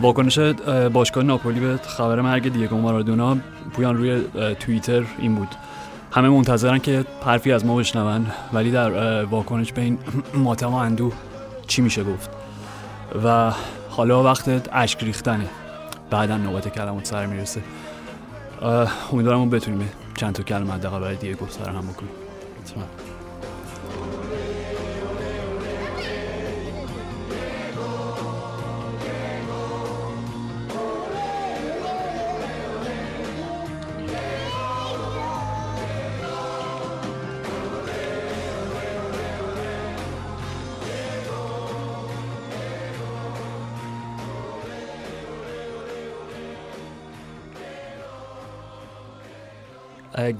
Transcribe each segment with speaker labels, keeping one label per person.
Speaker 1: واکنش باشگاه ناپولی به خبر مرگ دیگو مارادونا پویان روی توییتر این بود. همه منتظرن که حرفی از ما بشنون ولی در واکنش به این ماتم و چی میشه گفت؟ و حالا وقت اشک ریختنه. بعدا نوبت کلمات سر می‌رسه. امیدوارم بتونیم چند تا کلمه حداقل برای دیگه سر هم بکنیم.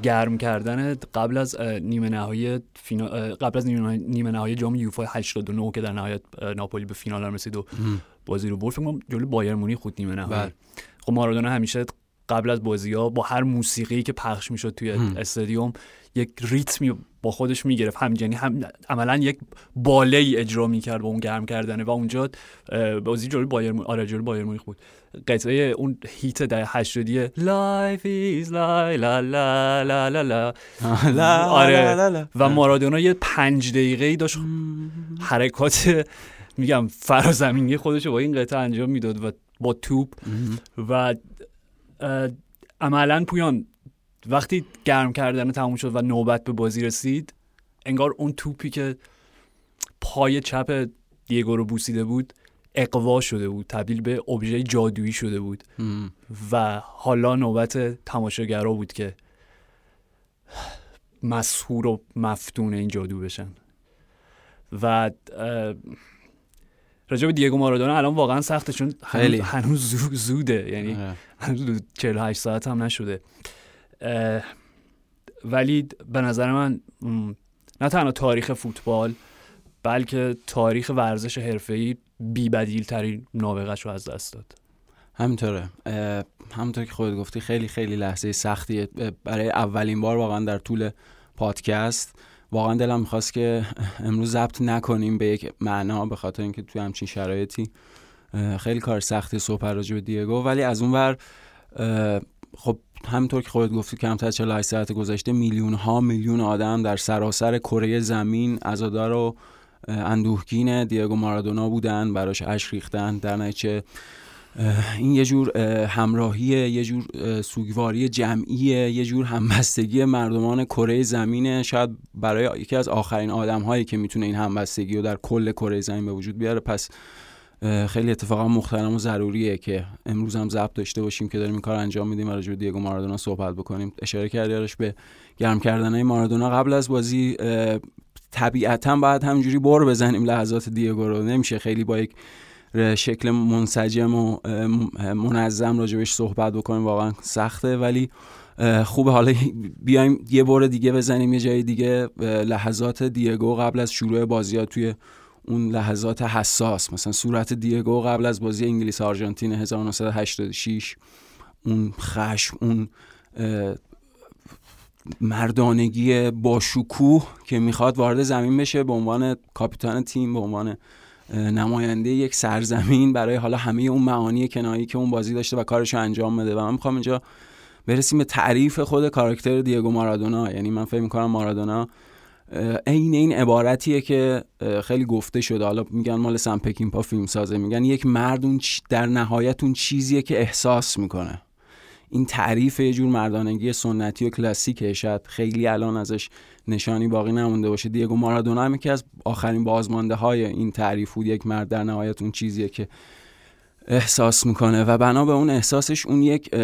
Speaker 1: گرم کردن قبل از نیمه نهایی قبل از نیمه نهایی جام یوفا 89 که در نهایت ناپولی به فینال رسید و بازی رو برد. فکر کنم جلوی بایر مونیخ خود نیمه نهایی. بله. خب مارادونا همیشه قبل از بازی ها با هر موسیقی که پخش می‌شد توی استادیوم یک ریتمی با خودش می‌گرفت. هم یعنی هم عملا یک باله ای اجرا می‌کرد با اون گرم کردنه و اونجا بازی جلوی بایر آره جلوی بایر مونیخ بود. قطعه اون هیت در هشتادی Life is لا لا لا لا لا لا. آره و مارادونا یه پنج دقیقه ای داشت حرکات میگم فرازمینی خودش با این قطعه انجام می‌داد و با توپ و عملا پویان وقتی گرم کردن تموم شد و نوبت به بازی رسید انگار اون توپی که پای چپ دیگو رو بوسیده بود اقوا شده بود تبدیل به ابژه جادویی شده بود. و حالا نوبت تماشاگرا بود که مسهور و مفتون این جادو بشن. و راجع به دیگو مارادونا الان واقعا سخته چون خیلی. هنوز زوده. یعنی آره. هنوز 48 ساعت هم نشده. ولی به نظر من نه تنها تاریخ فوتبال بلکه تاریخ ورزش حرفه‌ای بیبدیل ترین نابغش رو از دست داد.
Speaker 2: همینطوره. همونطور که خودت گفتی خیلی خیلی لحظه سختیه. برای اولین بار واقعا در طول پادکست واقعا دلم می‌خواست که امروز ضبط نکنیم به یک معنا به خاطر اینکه توی همچین شرایطی خیلی کار سختی صحبت راجع به دیگو. ولی از اون ور خب همینطور که خودت گفتی کمتر از 48 ساعت گذشته میلیون ها میلیون آدم در سراسر کره زمین عزادار و اندوهگین دیگو مارادونا بودن براش اشک ریختن در نتیجه این یه جور همراهی یه جور سوگواری جمعیه یه جور همبستگی مردمان کره زمینه شاید برای یکی از آخرین آدم هایی که می‌تونه این همبستگی رو در کل کره زمین به وجود بیاره. پس خیلی اتفاقا محترم و ضروریه که امروز هم ضبط داشته باشیم که داریم این کار انجام میدیم و راجع به دیگو مارادونا صحبت بکنیم. اشاره کردی به گرم کردن های مارادونا. قبل از بازی طبیعتا باید همجوری بر بزنیم لحظات دیگو رو. نمیشه خیلی با یک شکل منسجم و منظم راجبش صحبت بکنیم. واقعا سخته ولی خوبه. حالا بیایم یه بار دیگه بزنیم یه جای دیگه لحظات دیگو قبل از شروع بازی توی اون لحظات حساس. مثلا صورت دیگو قبل از بازی انگلیس آرژانتین 1986 اون خشم اون مردانگی با شکوه که می‌خواد وارد زمین بشه به عنوان کاپیتان تیم به عنوان نماینده یک سرزمین برای حالا همه اون معانی کنایی که اون بازی داشته و کارش انجام بده. و من می‌خوام اینجا برسیم به تعریف خود کاراکتر دیگو مارادونا. یعنی من فکر می‌کنم مارادونا عین این عبارتیه که خیلی گفته شده. حالا میگن مال سم پا فیلم سازه میگن یک مرد اون در نهایت اون چیزیه که احساس می‌کنه. این تعریف یه جور مردانگی سنتی و کلاسیکه. شاید خیلی الان ازش نشانی باقی نمونده باشه. دیگو مارادونا هم یکی از آخرین بازمانده های این تعریف بود. یک مرد در نهایت اون چیزیه که احساس می‌کنه. و بنا به اون احساسش اون یک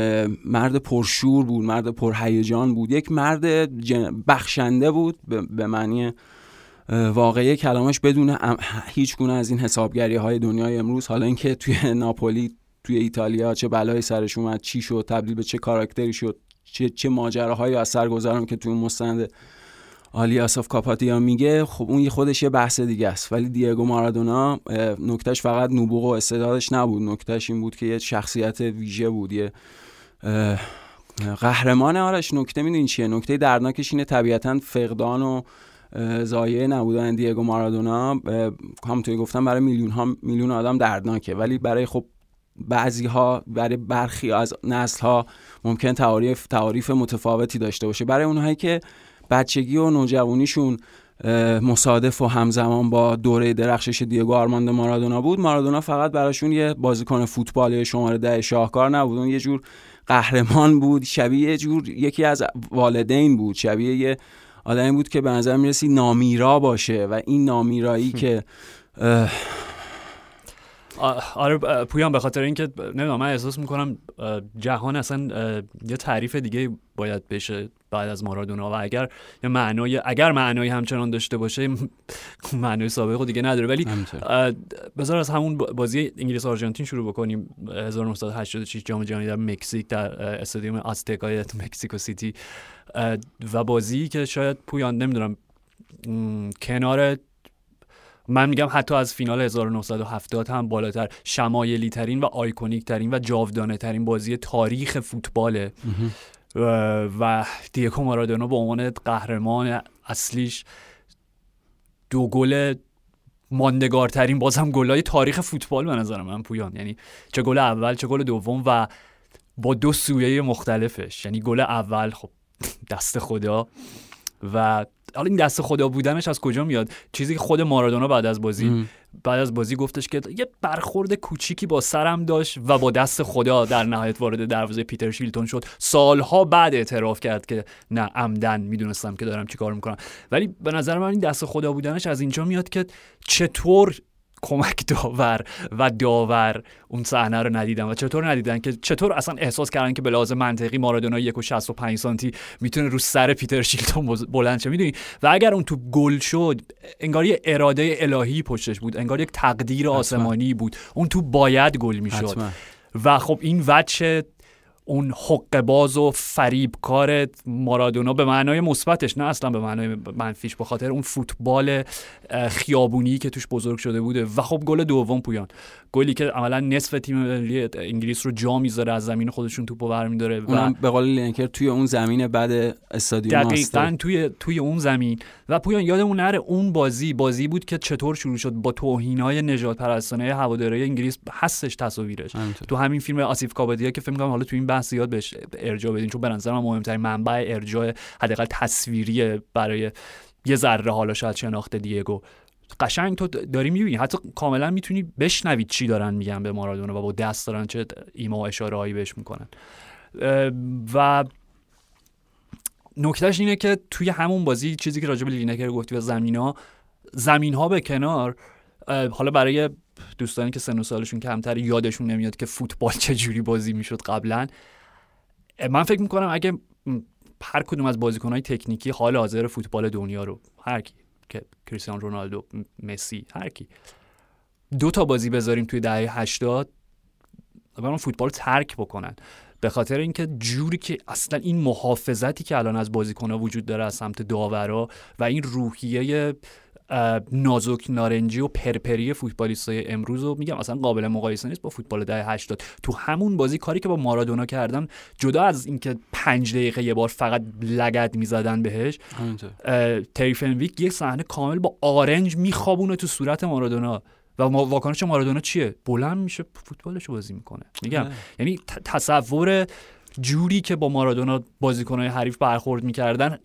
Speaker 2: مرد پرشور بود مرد پرهیجان بود. یک مرد بخشنده بود. به معنی واقعی کلامش بدون هیچ گونه از این حسابگری های دنیای امروز. حالا اینکه توی ناپولی توی ایتالیا چه بلایی سرش اومد چی شد تبدیل به چه کاراکتری شد چه چه ماجراهایی از سر گذرم که توی اون مستند آلی آساف کاپاتیا میگه. خب اون خودش یه بحث دیگه است. ولی دیگو مارادونا نکتهش فقط نبوغ و استعدادش نبود. نکتهش این بود که یه شخصیت ویژه بود یه قهرمان. آرش نکته می‌دونین چیه؟ نکته دردناکش اینه طبیعتا فقدان و زایه نبودن دیگو مارادونا. همونطوری گفتم برای میلیون ها میلیون آدم دردناکه. ولی برای خب بعضی ها برای برخی از نسل ها ممکن تعاریف تعاریف متفاوتی داشته باشه. برای اونهایی که بچگی و نوجوانیشون مصادف و همزمان با دوره درخشش دیگو آرماندو مارادونا بود مارادونا فقط براشون یه بازیکن فوتبال شماره ده شاهکار نبود. اون یه جور قهرمان بود شبیه یه جور یکی از والدین بود شبیه یه آدمی بود که به نظر می‌رسی نامیرا باشه و این نامیرایی که
Speaker 1: آره پویان به خاطر اینکه نمی‌دونم من احساس می‌کنم جهان اصلا یه تعریف دیگه باید بشه بعد از مارادونا و اگر یه معنای اگر معنایی همچنان داشته باشه معنای سابق دیگه نداره. ولی بذار از همون بازی انگلیس آرژانتین شروع بکنیم. 1986 جام جهانی در مکزیک در استادیوم آزتکای مکزیکو سیتی. و بازی که شاید پویان نمی‌دونم کنار من میگم حتی از فینال 1970 هم بالاتر شمایلی ترین و آیکونیک ترین و جاودانه ترین بازی تاریخ فوتباله. و دیگو مارادونا به عنوان قهرمان اصلیش دو گل ماندگارترین بازم گلای تاریخ فوتبال به نظر من پویان. یعنی چه گل اول چه گل دوم و با دو سویه مختلفش. یعنی گل اول خب دست خدا. و حالا این دست خدا بودنش از کجا میاد؟ چیزی که خود مارادونا بعد از بازی بعد از بازی گفتش که یه برخورد کوچیکی با سرم داشت و با دست خدا در نهایت وارد دروازه پیتر شیلتون شد. سالها بعد اعتراف کرد که نه عمدن می‌دونستم که دارم چیکار می‌کنم. ولی به نظر من این دست خدا بودنش از اینجا میاد که چطور کمک داور و داور اون صحنه رو ندیدن و چطور ندیدن که چطور اصلا احساس کردن که به لحاظ منطقی مارادونا 1.65 سانتی می‌تونه رو سر پیتر شیلتون بلند شه. می‌دونی؟ و اگر اون تو گل شد انگار یه اراده الهی پشتش بود انگار یک تقدیر آسمانی بود. اون تو باید گل می‌شد. و خب این وجه اون حق باز و فریبکار مارادونا به معنای مثبتش نه اصلا به معنای منفیش به خاطر اون فوتبال خیابونی که توش بزرگ شده بوده. و خب گل دوم پویان. گلی که عملا نصف تیم ملی انگلیس رو جا می‌ذاره از زمین خودشون توپو برمیداره
Speaker 2: و به قول لینکر توی اون زمین بعد استادیوم
Speaker 1: دقیقاً توی توی اون زمین. و پویان یادمون نره اون بازی بازی بود که چطور شروع شد با توهینای نجات پرستانه هواداری انگلیس هستش تصاویرش. تو همین فیلم آسیف کابادیا که فکر حالا تو این بحث زیاد بهش ارجاع بدین چون به نظر من مهمترین منبع ارجاع حداقل تصویری برای یه ذره حالا شاید شناخت دیگو. قشنگ تو داری می‌بینی حتی کاملا می‌تونی بشنوید چی دارن میگن به مارادونا و با دست دارن چه ایما و اشاره هایی بهش می‌کنن. و نکتهش اینه که توی همون بازی چیزی که راجب لینکر گفتی و زمین ها زمین ها به کنار حالا برای دوستانی که سن و سالشون کمتر یادشون نمیاد که فوتبال چه جوری بازی می‌شد قبلا. من فکر می‌کنم اگه هر کدوم از بازیکنهای تکنیکی حال حاضر فوتبال دنیا رو هر کی که کریستیانو رونالدو مسی هر کی دو تا بازی بذاریم توی دهه 80 برام فوتبال ترک بکنن. به خاطر اینکه جوری که اصلا این محافظتی که الان از بازیکنها وجود داره از سمت داورا و این روحیه نازک نارنجی و پرپری فوتبالیست های امروز رو میگم اصلا قابل مقایسه نیست با فوتبال ده 80 تو همون بازی کاری که با مارادونا کردن جدا از اینکه پنج دقیقه یه بار فقط لگد می‌زدن بهش تریفنویک یک صحنه کامل با آرنج میخوابونه تو صورت مارادونا. و واکنش مارادونا چیه؟ بلند میشه فوتبالش بازی می‌کنه. میگم. یعنی تصور جوری که با مارادونا بازیکنهای حریف برخورد می‌کردن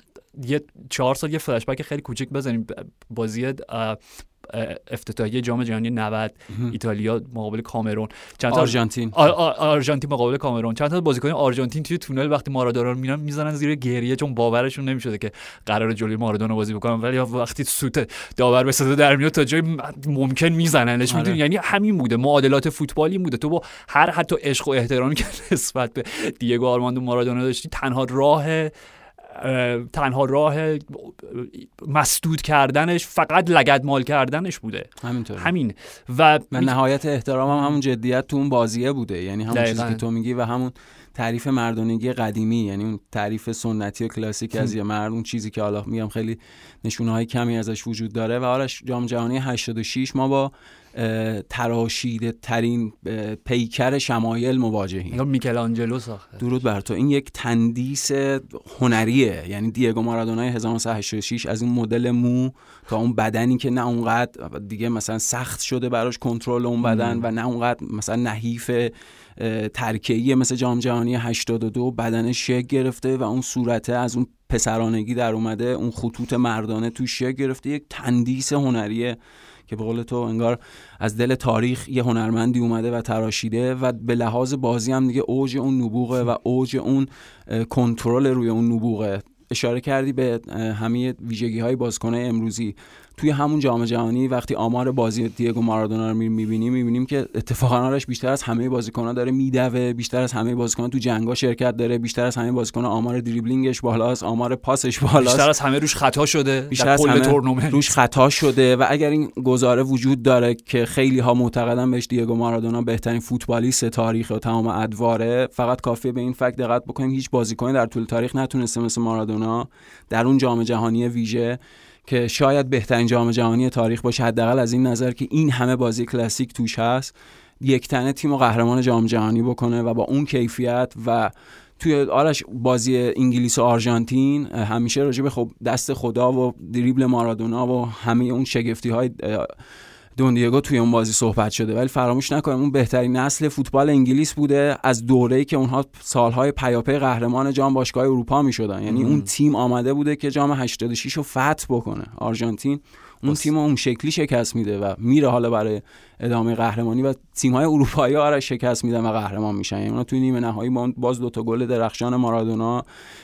Speaker 1: یه چهار سال یه فلش بک خیلی کوچیک بزنیم. بازی افتتاحیه جام جهانی 90 ایتالیا مقابل کامرون. چند
Speaker 2: آرژانتین.
Speaker 1: آرژانتین مقابل کامرون. چند تا بازیکن آرژانتین توی تونل وقتی مارادونا رو میرن می‌زنن زیر گریه چون باورشون نمی‌شده که قرار جلوی مارادونا بازی بکنن. ولی وقتی سوت داور به صدا در میاد تا جای ممکن میزننش. آره. می‌دونی؟ یعنی همین بوده. معادلات فوتبالی بوده. تو با هر حتی عشق و احترامی که نسبت به دیگو آرماندو مارادونا داشتی تنها راه تنها راه مسدود کردنش فقط لگد مال کردنش بوده.
Speaker 2: همینطور
Speaker 1: همین. و,
Speaker 2: و نهایت احترام هم همون جدیت تو اون بازیه بوده. یعنی همون چیزی که تو میگی و همون تعریف مردانگی قدیمی یعنی اون تعریف سنتی و کلاسیک از یه مرد اون چیزی که حالا میگم خیلی نشونه های کمی ازش وجود داره. و آرش جام جهانی 86 ما با تراشیده ترین پیکر شمایل مواجهیم.
Speaker 1: میکلانجلو ساخته.
Speaker 2: درود بر تو. این یک تندیس هنریه. یعنی دیگو مارادونای 1986 از این مدل مو تا اون بدنی که نه اونقدر دیگه مثلا سخت شده براش کنترل اون بدن و نه اونقدر مثلا نحیف ترکیه مثل جام جهانی 82 بدنش شک گرفته و اون صورته از اون پسرانگی در اومده اون خطوط مردانه تو شک گرفته. یک تندیس هنریه. که به قول تو انگار از دل تاریخ یه هنرمندی اومده و تراشیده و به لحاظ بازی هم دیگه اوج اون نبوغه و اوج اون کنترل روی اون نبوغه. اشاره کردی به همه ویژگی های بازیکن امروزی. توی همون جام جهانی وقتی آمار بازی دیگو مارادونا رو می‌بینیم می‌بینیم که اتفاقا آرش بیشتر از همه بازیکن‌ها داره میدوه بیشتر از همه بازیکن‌ها تو جنگا شرکت داره بیشتر از همه بازیکن‌ها آمار دریبلینگش بالاست آمار پاسش بالاست.
Speaker 1: بیشتر از همه روش خطا شده
Speaker 2: بیشتر از همه روش خطا شده و اگر این گزاره وجود داره که خیلی ها معتقدن بهش دیگو مارادونا بهترین فوتبالیست تاریخ و تمام ادواره فقط کافیه به این فکت دقت بکنیم هیچ بازیکنی در طول تاریخ نتونسته مثل مارادونا در اون جام جهانی ویژه که شاید بهترین جام جهانی تاریخ باشه حداقل از این نظر که این همه بازی کلاسیک توش هست یک تنه تیم و قهرمان جام جهانی بکنه و با اون کیفیت و توی آرش بازی انگلیس و آرژانتین همیشه راجع به خب دست خدا و دریبل مارادونا و همه اون شگفتی های دون دیگو توی اون بازی صحبت شده ولی فراموش نکنیم اون بهترین نسل فوتبال انگلیس بوده از دوره‌ای که اونها سالهای پیاپی قهرمان جام باشگاه اروپا می‌شدن. یعنی اون تیم آمده بوده که جام 86 رو فتح بکنه. آرژانتین اون تیم اون شکلی شکست میده و میره حالا برای ادامه قهرمانی و تیم های اروپایی ها را شکست میدن و قهرمان میشن. یعنی اونا توی نیمه نهایی باز دو تا گل درخشان مارادونا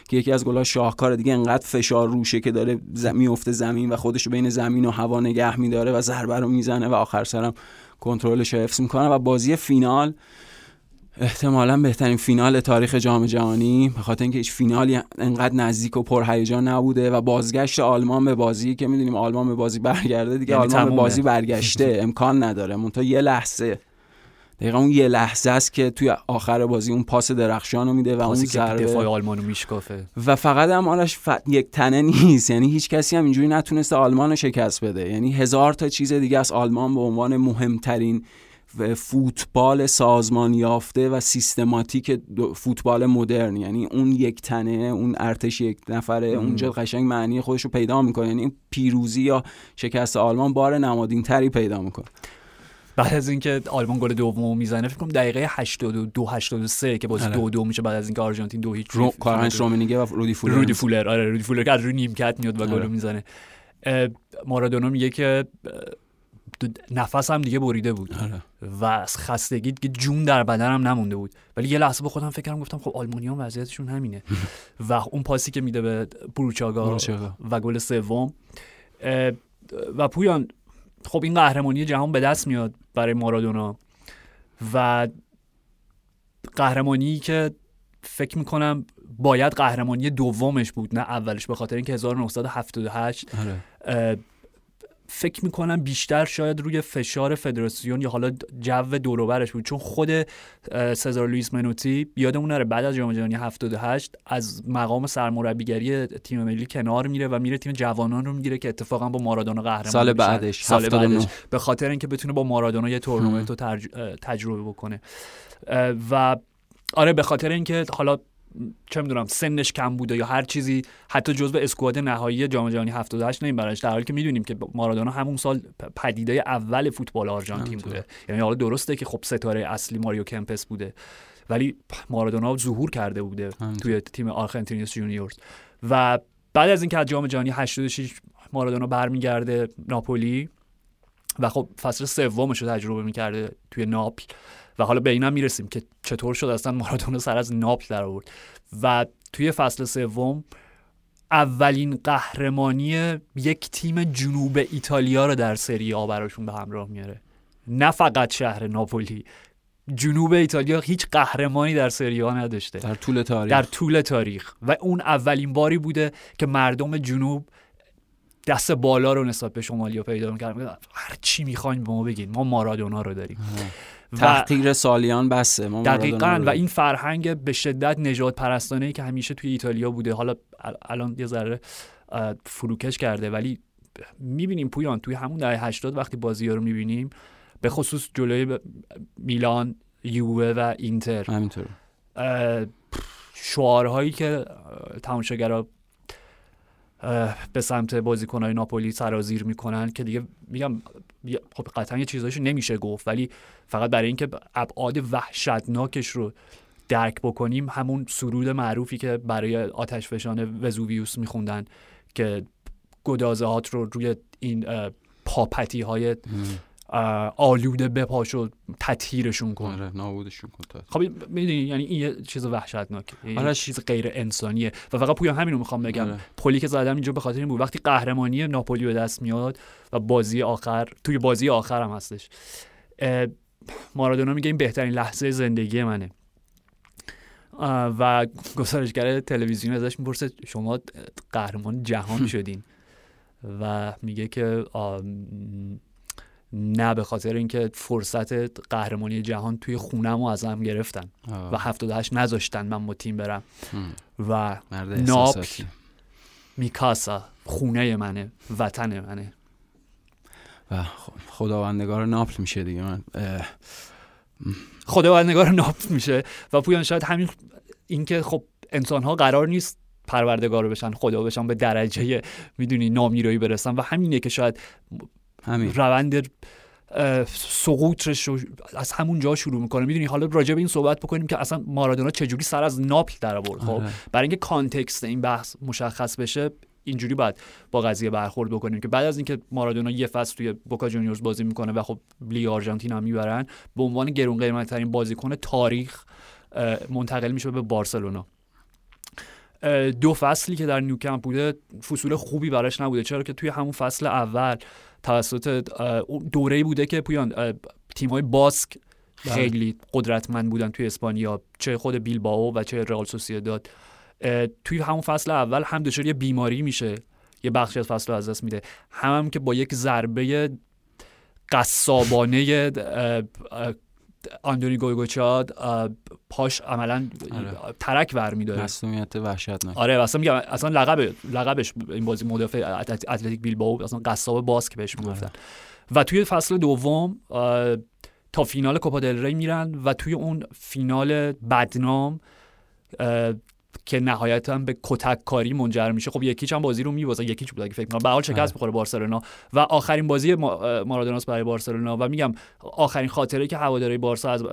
Speaker 2: که یکی از گل‌ها شاهکار دیگه انقدر فشار روشه که داره میفته زمین و خودش بین زمین و هوا نگه میداره و ضربه رو می‌زنه و آخر سرم کنترلش رو حفظ می‌کنه و بازی فینال احتمالا بهترین فینال تاریخ جام جهانی. به خاطر اینکه هیچ فینالی انقدر نزدیک و پرهیجان نبوده و بازگشت آلمان به بازی که می‌دونیم آلمان به بازی برگرده دیگه یعنی آلمان به بازی برگشته. امکان نداره. منتها یه لحظه. دقیقا اون یه لحظه است که توی آخر بازی اون پاس درخشان رو میده و اون ضربه
Speaker 1: دفاع آلمانو میشکافه.
Speaker 2: و فقط هم آنش ف... یک تنه نیست. یعنی هیچ کسی هم اینجوری نتونسته آلمان رو شکست بده. یعنی هزار تا چیز دیگه از آلمان به عنوان مهمترین فوتبال سازمان یافته و سیستماتیک فوتبال مدرن. یعنی اون یک تنه اون ارتش یک نفره اونجا قشنگ معنی خودش رو پیدا می‌کنه. یعنی پیروزی یا شکست آلمان بار نمادین تری پیدا می‌کنه.
Speaker 1: بعد از اینکه آلمان گل دوم می‌زنه فکر کنم دقیقه 82 83 که بازی آره. دو دو میشه بعد از اینکه آرژانتین دو هیچ
Speaker 2: رو کارهنش رومنیگه و رودی فولر.
Speaker 1: رودی فولر. آره رودی فولر که از روی نیمکت میاد و آره. گل می‌زنه مارادونا میگه که نفس هم دیگه بریده بود.
Speaker 2: آره.
Speaker 1: و از خستگی دیگه جون در بدنم نمونده بود. ولی یه لحظه به خودم فکر کردم گفتم خب آلمانیان وضعیتشون همینه. و اون پاسی که میده به بروچاگا و گل سوم و پویان خب این قهرمانی جهان به دست میاد برای مارادونا. و قهرمانی که فکر می‌کنم باید قهرمانی دومش بود نه اولش به خاطر اینکه 1978 آره. فکر می‌کنم بیشتر شاید روی فشار فدراسیون یا حالا جو دوروبرش بود. چون خود سزار لوئیس منوتی یادمون نره بعد از جام جهانی 78 از مقام سرمربیگری تیم ملی کنار میره و میره تیم جوانان رو می‌گیره که اتفاقا با مارادونا قهرمان
Speaker 2: سال بعدش
Speaker 1: سال بعدش. به خاطر اینکه بتونه با مارادونا یه تورنمنت رو تجربه بکنه. و آره به خاطر اینکه حالا چه می‌دونم سنش کم بوده یا هر چیزی حتی جزو squad نهایی جام جهانی 78 نمیبرش در حالی که می‌دونیم که مارادونا همون سال پدیده اول فوتبال آرژانتین بوده. یعنی حالا درسته که خب ستاره اصلی ماریو کمپس بوده ولی مارادونا ظهور کرده بوده توی تیم آرژانتینیوس جونیورز. و بعد از اینکه از جام جهانی 86 مارادونا برمیگرده ناپولی و خب فصل سومش رو تجربه می‌کرده توی ناپل و حالا به اینم می‌رسیم که چطور شد اصلا مارادونا سر از ناپل در آورد. و توی فصل سوم اولین قهرمانی یک تیم جنوب ایتالیا رو در سری آ براشون به همراه میاره. نه فقط شهر ناپولی جنوب ایتالیا هیچ قهرمانی در سری آ نداشته.
Speaker 2: در طول تاریخ.
Speaker 1: در طول تاریخ. و اون اولین باری بوده که مردم جنوب دست بالا رو نسبت به شمالی پیدا می‌کردن. هر چی می‌خواین به ما بگین ما مارادونا رو داریم.
Speaker 2: تحقیر سالیان بسه ما
Speaker 1: دقیقا و این فرهنگ به شدت نجات پرستانه که همیشه توی ایتالیا بوده. حالا الان یه ذره فروکش کرده ولی می‌بینیم پویان توی همون دهه 80 وقتی بازی ها رو می‌بینیم به خصوص جلوی میلان یووه و اینتر.
Speaker 2: همینطور
Speaker 1: شعارهایی که تماشاگرا به سمت بازیکنهای ناپولی سرازیر می‌کنن که دیگه میگم خب قطعا یه چیزایشو نمیشه گفت ولی فقط برای اینکه ابعاد وحشتناکش رو درک بکنیم همون سرود معروفی که برای آتش فشان وزوویوس میخوندن که گدازه هات رو روی این پاپتی های آلوده بپاش و تطهیرشون کن.
Speaker 2: آره نابودشون کن
Speaker 1: خب می‌دونی یعنی این یه چیز وحشتناکه. آره. چیز غیر انسانیه. و فقط پویا همین رو می‌خوام بگم. آره. پلی که زدم اینجا به خاطر این بود. وقتی قهرمانی ناپولی به دست میاد و بازی آخر توی بازی آخر هم هستش مارادونا میگه این بهترین لحظه زندگی منه. و گزارشگر تلویزیون ازش می‌پرسه شما قهرمان جهان شدین. و میگه که نه به خاطر اینکه فرصت قهرمانی جهان توی خونم رو ازم گرفتن آه. و 78 نذاشتن من با تیم برم. و ناپل میکاسا خونه منه وطن منه.
Speaker 2: و خداوندگار ناپل میشه دیگه. من
Speaker 1: خداوندگار ناپل میشه. و پویان شاید همین اینکه خب انسان ها قرار نیست پروردگار بشن خدا بشن به درجه می‌دونی نامیرایی برسن. و همینه که شاید همین. روند سقوطش رو از همون جا شروع می‌کنه. می‌دونی حالا راجع به این صحبت بکنیم که اصلا مارادونا چجوری سر از ناپل در آورد خب؟ آره. برای اینکه کانتکست این بحث مشخص بشه اینجوری باید با قضیه برخورد بکنیم که بعد از اینکه مارادونا یه فصل توی بوکا جونیورز بازی می‌کنه و خب لیگ آرژانتین هم می‌برن به عنوان گرون قیمت ترین بازیکن تاریخ منتقل میشه به بارسلونا. دو فصلی که در نیوکمپ بوده فصول خوبی براش نبوده. چرا که توی همون فصل اول توسط دوره بوده که پویان تیم های باسک بله. خیلی قدرتمند بودن توی اسپانیا چه خود بیلباو و چه رئال سوسیداد توی همون فصل اول هم دچار یه بیماری میشه. یه بخشی از فصل رو از دست میده. هم, هم که با یک ضربه قصابانه آندونی گویگوچاد پاش عملا آره. ترک ور میداره.
Speaker 2: مسئولیت وحشتناک.
Speaker 1: آره اصلا میگم اصلا لقب لقبش این بازی مدافع اتلتیک بیلبائو اصلا قصاب باسک بهش می‌گفتن. آره. و توی فصل دوم تا فینال کوپا دل ری میرن و توی اون فینال بدنام که نهایتا به کتک کاری منجر میشه. خب یکیچ هم بازی رو میبازه. یکیچ بود اگه فکر کنم به حال شکست بخوره بارسلونا. و آخرین بازی مارادوناس برای بارسلونا. و میگم آخرین خاطره که هواداری بارسا از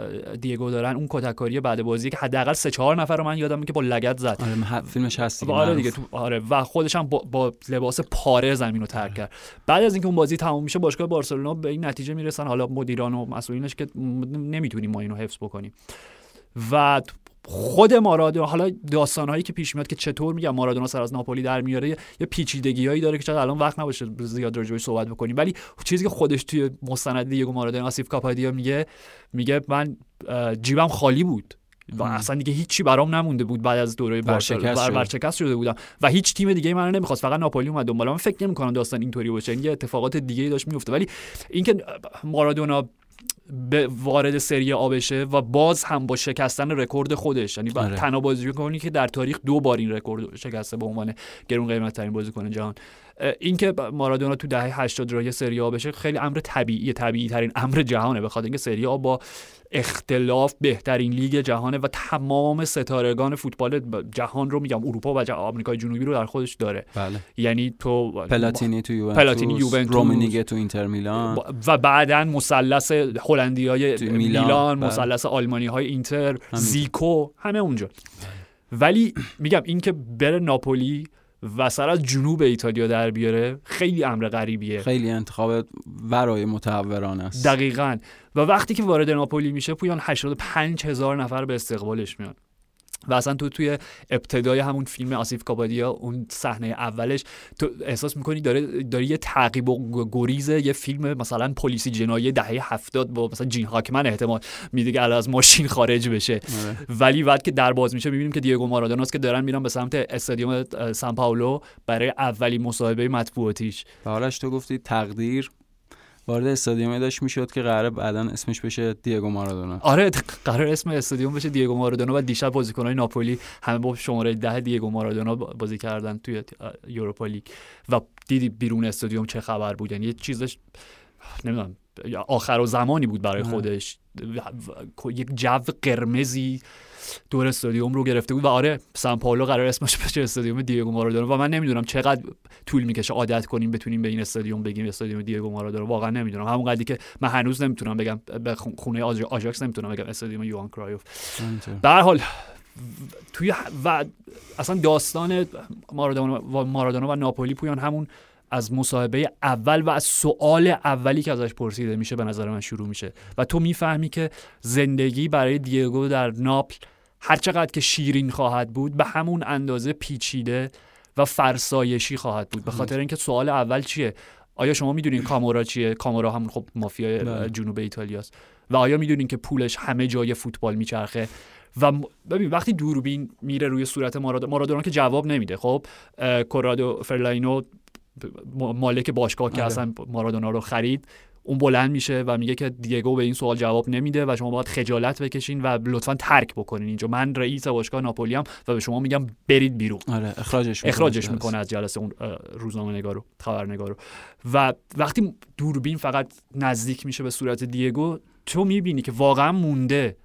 Speaker 1: دیگو دارن اون کتک کاری بعد بازی که حداقل سه چهار نفر رو من یادم که با لگد زد.
Speaker 2: آره فیلمش هست
Speaker 1: دیگه آره دیگه تو آره. و خودش هم با, با لباس پاره زمین رو ترک کرد. بعد از اینکه اون بازی تموم میشه باشگاه بارسلونا به این نتیجه می‌رسن. حالا مدیران و مسئولینش که نمی‌تونیم ما اینو حفظ بکنیم. و خود مارادونا حالا داستانهایی که پیش میاد که چطور میگم مارادونا سر از ناپولی در میاره یه پیچیدگیایی داره که چقدر الان وقت نباشه زیاد راجعش صحبت بکنیم. ولی چیزی که خودش توی مستند دیگو مارادونا آسیف کاپادیا میگه میگه من جیبم خالی بود و اصلا دیگه هیچی برام نمونده بود بعد از دوره بارسلونا ورشکست شده. بودم. و هیچ تیم دیگه من نمی‌خواست. فقط ناپولی اومد دنبال. من فکر نمی‌کنم داستان اینطوری باشه. این یه اتفاقات دیگه داشت میفته ولی اینکه مارادونا به وارد سری آ بشه و باز هم با شکستن رکورد خودش یعنی آره. تنها بازیکنی که در تاریخ دو بار این رکورد شکسته به عنوان گرون قیمت ترین بازیکن جهان اینکه مارادونا تو دهه 80 راهی سری آ بشه خیلی امر طبیعی طبیعی ترین امر جهانه بخاطر اینکه سری آ با اختلاف بهترین لیگ جهانه و تمام ستارگان فوتبال جهان رو میگم اروپا و آمریکای جنوبی رو در خودش داره
Speaker 2: بله.
Speaker 1: یعنی تو
Speaker 2: پلاتینی تو یوونتوس پلاتینی یوونتوس رومنیگه تو اینتر میلان
Speaker 1: و بعدا مثلث هلندیای میلان, میلان بله. مثلث آلمانی های اینتر زیکو همه اونجا ولی میگم اینکه بره ناپولی و سر از جنوب ایتالیا در بیاره. خیلی امر غریبیه.
Speaker 2: خیلی انتخاب ورای متحورانه است.
Speaker 1: دقیقا. و وقتی که وارد ناپولی میشه پویان 85 هزار نفر به استقبالش میان. و اصلا تو توی ابتدای همون فیلم آسیف کابادیا اون صحنه اولش تو احساس می‌کنی داره داره یه تعقیب و گریز یه فیلم مثلا پلیسی جنایی دهه هفتاد با مثلا جین هاکمن احتمال میده که از ماشین خارج بشه
Speaker 2: آره.
Speaker 1: ولی بعد که در باز میشه می‌بینیم که دیگو مارادوناست که دارن میرن به سمت استادیوم سان پائولو برای اولین مصاحبه مطبوعاتیش
Speaker 2: و حالش تو گفتی تقدیر وارد استادیومی داشت می‌شد که قراره بعدا اسمش بشه دیگو مارادونا.
Speaker 1: آره قرار اسم استادیوم بشه دیگو مارادونا و دیشب بازیکنهای ناپولی همه با شماره ده دیگو مارادونا بازی کردن توی یوروپا لیگ. و دیدی بیرون استادیوم چه خبر بود؟ یعنی یه چیزش نمی‌دونم آخرالزمانی بود برای خودش. یک جو قرمزی دور استادیوم رو گرفته بود و آره سان پائولو قرار اسمش بشه استادیوم دیگو مارادونا. و من نمی‌دونم چقدر طول می‌کشه عادت کنیم بتونیم به این استادیوم بگیم استادیوم دیگو مارادونا. واقعا نمی‌دونم. همون قدری که من هنوز نمی‌تونم بگم به خونه آژاکس نمی‌تونم بگم استادیوم یوهان کرایوف. به هر حال توی و اصلا داستان مارادونا و مارادونا و ناپولی پویان همون از مصاحبه اول و از سوال اولی که ازش پرسیده میشه به نظر من شروع میشه. و تو می‌فهمی که زندگی برای دیگو در ناپل هرچقدر که شیرین خواهد بود به همون اندازه پیچیده و فرسایشی خواهد بود. به خاطر اینکه سوال اول چیه؟ آیا شما می‌دونین کامورا چیه؟ کامورا همون خب مافیا
Speaker 2: بله.
Speaker 1: جنوب ایتالیاست. و آیا می‌دونین که پولش همه جای فوتبال میچرخه؟ و ببین وقتی دوربین میره روی صورت مارادونا مارادونا که جواب نمیده خب؟ کورادو فرلاینو مالک باشگاه که
Speaker 2: آره.
Speaker 1: اصلا مارادونا رو خرید اون بلند میشه و میگه که دیگو به این سوال جواب نمیده و شما باید خجالت بکشین و لطفا ترک بکنین. اینجا من رئیس باشگاه ناپولی هم و به شما میگم برید بیرون.
Speaker 2: آره اخراجش
Speaker 1: اخراجش می‌کنه از جلسه اون روزنامه نگارو خبرنگارو. و وقتی دوربین فقط نزدیک میشه به صورت دیگو تو می‌بینی که واقعا مونده.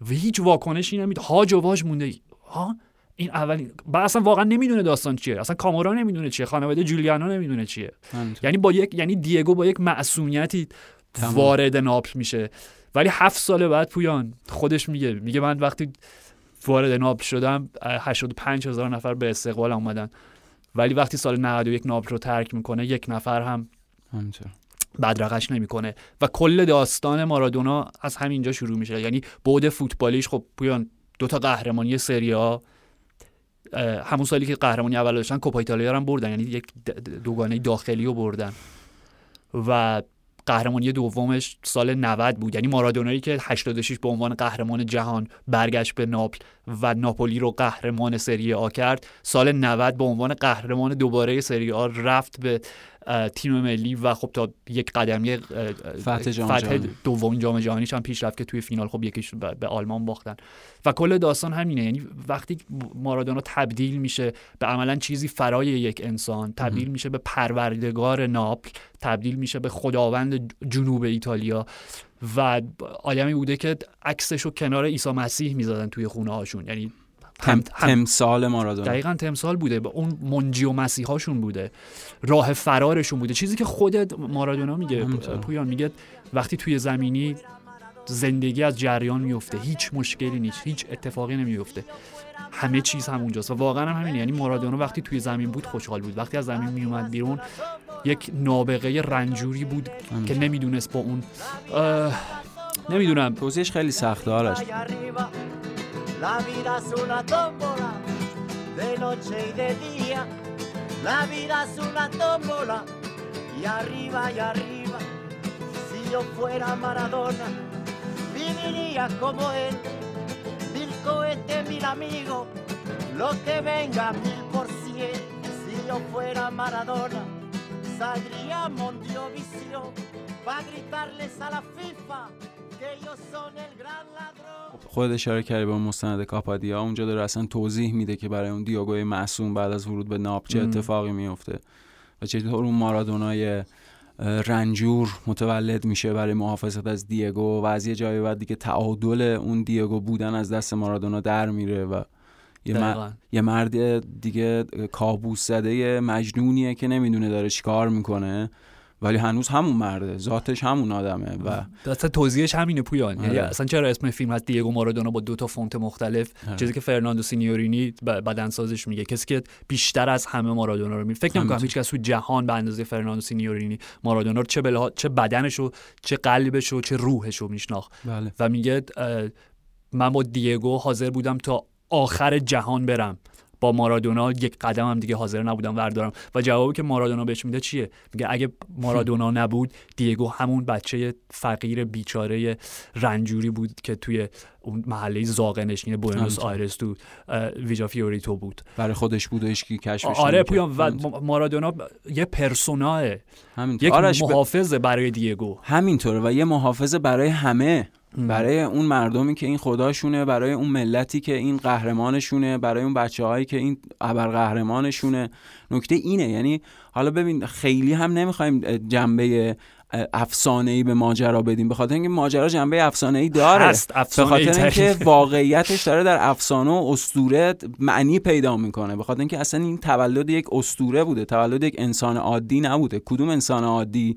Speaker 1: و هیچ واکنشی نمیده. هاج و واج مونده. ها؟ این اولین با اصلا واقعا نمی‌دونه داستان چیه. اصلا کامورا نمی‌دونه چیه. خانواده جولیانو نمی‌دونه چیه. یعنی با یک یعنی دیگو با یک معصومیتی وارد ناپل میشه. ولی هفت سال بعد پویان خودش میگه میگه من وقتی وارد ناپل شدم 85 هزار نفر به استقبال اومدن. ولی وقتی سال 91 ناپل رو ترک می‌کنه یک نفر هم بدرقش نمی‌کنه. و کل داستان مارادونا از همینجا شروع میشه. یعنی بعد فوتبالیش خب پویان دو تا قهرمانی سری آ همون سالی که قهرمانی اول داشتن کوپا ایتالیا هم بردن یعنی یک دوگانه داخلی رو بردن. و قهرمانی دومش سال 90 بود یعنی مارادونایی که 86 به عنوان قهرمان جهان برگشت به ناپل و ناپولی رو قهرمان سری آ کرد سال 90 به عنوان قهرمان دوباره سری آ رفت به تیم ملی و خب تا یک قدمی
Speaker 2: فتح,
Speaker 1: فتح دومین جام جهانیش هم پیش رفت که توی فینال خب یکیش به آلمان باختن. و کل داستان همینه. یعنی وقتی مارادونا تبدیل میشه به عملا چیزی فرای یک انسان تبدیل میشه به پروردگار ناپل تبدیل میشه به خداوند جنوب ایتالیا. و آدمی بوده که عکسش رو کنار عیسی مسیح می‌زدن توی خونه هاشون یعنی
Speaker 2: هم تمثال مارادونا
Speaker 1: دقیقا تمثال بوده به اون منجی و مسیحاشون بوده راه فرارشون بوده. چیزی که خودت مارادونا میگه پویان میگه وقتی توی زمینی زندگی از جریان میفته هیچ مشکلی نیست هیچ اتفاقی نمیفته. همه چیز همونجاست و واقعا هم همینه. یعنی مارادونا وقتی توی زمین بود خوشحال بود. وقتی از زمین میومد بیرون یک نابغه رنجوری بود که نمی‌دونست با اون نمی‌دونم.
Speaker 2: توضیحش خیلی سخته آرش.
Speaker 3: La vida es una tómbola de noche y de día. La vida es una tómbola y arriba y arriba. Si yo fuera Maradona, viviría como él. Mil cohetes, mil amigos, lo que venga mil por cien. Si yo fuera Maradona, saldría Mondiovisión para gritarles a la FIFA.
Speaker 2: خود اشاره کردی به مستند کاپادیا اونجا داره اصلا توضیح میده که برای اون دیاگوی معصوم بعد از ورود به ناپ چه اتفاقی میفته و چطور اون مارادونای رنجور متولد میشه برای محافظت از دیگو و از یه جایی بعد دیگه تعادل اون دیگو بودن از دست مارادونا در میره و یه, مر... یه مرد دیگه کابوس زده مجنونیه که نمی‌دونه داره چیکار می‌کنه. ولی هنوز همون مرده. ذاتش همون آدمه و
Speaker 1: اصلا توضیحش همینه پویان. یعنی
Speaker 2: آره.
Speaker 1: اصلا چرا اسم فیلم هست دیگو مارادونا با دو تا فونت مختلف؟
Speaker 2: آره.
Speaker 1: چیزی که فرناندو سینیورینی بدن سازش میگه. کسی که بیشتر از همه مارادونا رو می فکر نمی‌کنم
Speaker 2: همینطور.
Speaker 1: هیچ کس تو جهان به اندازه فرناندو سینیورینی مارادونا رو چه بلها... چه بدنش رو چه قلبش رو چه روحش رو میشناخت.
Speaker 2: بله.
Speaker 1: و میگه من با دیگو حاضر بودم تا آخر جهان برم. با مارادونا یک قدم هم دیگه حاضر نبودم بردارم و جوابی که مارادونا بهش میده چیه؟ میگه اگه مارادونا نبود دیگو همون بچه فقیر بیچاره رنجوری بود که توی اون محله زاغه نشین بوئنوس. آیرس تو ویجا فیوریتو بود.
Speaker 2: برای خودش بود و هیچکی کشفش
Speaker 1: آره. پویان و مارادونا یه persona ه.
Speaker 2: همینطور.
Speaker 1: یک
Speaker 2: آرش ب-
Speaker 1: محافظه برای دیگو.
Speaker 2: همینطوره و یه محافظه برای همه. برای اون مردمی که این خداشونه برای اون ملتی که این قهرمانشونه برای اون بچه هایی که این ابرقهرمانشونه. نکته اینه یعنی حالا ببین خیلی هم نمی‌خوایم جنبه افسانه ای به ماجرا بدیم به خاطر اینکه ماجرا جنبه افسانه ای داره.
Speaker 1: هست
Speaker 2: به خاطر. اینکه واقعیتش داره در افسانه و اسطوره معنی پیدا می‌کنه. به خاطر اینکه اصلا این تولد یک اسطوره بوده تولد یک انسان عادی نبوده. کدوم انسان عادی؟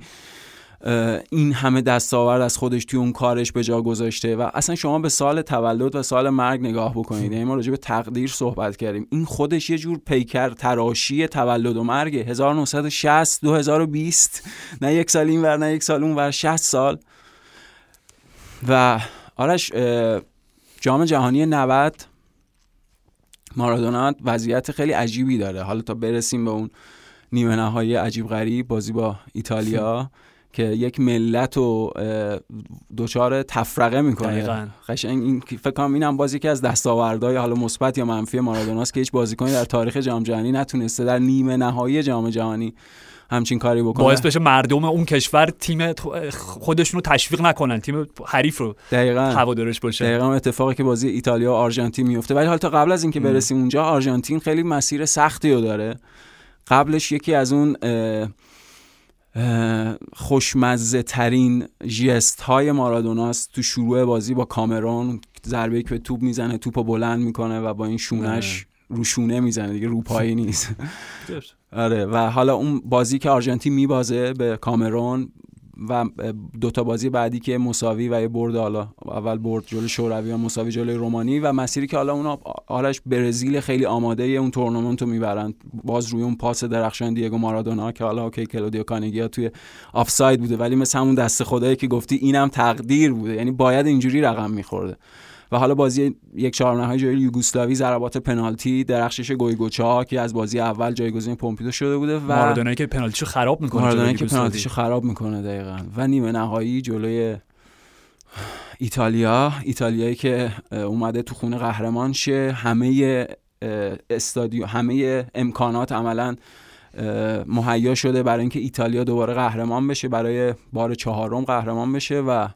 Speaker 2: این همه دستاورد از خودش توی اون کارش به جا گذاشته و اصلا شما به سال تولد و سال مرگ نگاه بکنید. یعنی ما راجع به تقدیر صحبت کردیم. این خودش یه جور پیکر تراشی تولد و مرگ. 1960 2020 نه یک سال این ور نه یک سال اون ور. 60 سال. و آرش جام جهانی 90 مارادونا وضعیت خیلی عجیبی داره. حالا تا برسیم به اون نیمه نهایی عجیب غریب بازی با ایتالیا. که یک ملت رو دچار تفرقه می‌کنه. قشنگ این فکر کنم اینم بازی که از دستاوردهای حالا مثبت یا منفی مارادوناست که هیچ بازیکنی در تاریخ جام جهانی نتونسته در نیمه نهایی جام جهانی همچین کاری بکنه.
Speaker 1: باعث بشه مردم اون کشور تیم خودشون رو تشویق نکنن تیم حریف رو
Speaker 2: دقیقاً.
Speaker 1: هوادارش باشه.
Speaker 2: دقیقا اتفاقی که بازی ایتالیا و آرژانتین میفته ولی حالا تا قبل از اینکه برسیم اونجا آرژانتین خیلی مسیر سختی رو داره. قبلش یکی از اون خوشمزه ترین جست های مارادوناست تو شروع بازی با کامرون ضربه که به توپ می‌زنه توپ بلند می‌کنه و با این شونش رو شونه می‌زنه دیگه رو پایی نیست. آره و حالا اون بازی که آرژانتین میبازه به کامرون و دوتا بازی بعدی که مساوی و یه برد حالا اول برد جلوی شوروی و مساوی جلوی رومانی و مسیری که حالا اونا آرش برزیل خیلی آماده اون تورنمنت رو می‌برن. باز روی اون پاس درخشان دیگو مارادونا که حالا okay کلودیو کانگیا توی آفساید بوده ولی مثل همون دست خدایی که گفتی اینم تقدیر بوده. یعنی باید اینجوری رقم میخورده. و حالا بازی یک چهارم نهایی جلوی یوگسلاوی ضربات پنالتی درخشش گویکوچا که از بازی اول جایگزین پومپیدو شده بوده و
Speaker 1: مارادونا که پنالتیشو خراب می‌کنه
Speaker 2: مارادونا که پنالتیشو خراب می‌کنه دقیقا. و نیمه نهایی جلوی ایتالیا. ایتالیایی که اومده تو خونه قهرمان شه. همه استادیو همه امکانات عملا مهیا شده برای اینکه ایتالیا دوباره قهرمان بشه برای بار چهارم قهرمان بشه و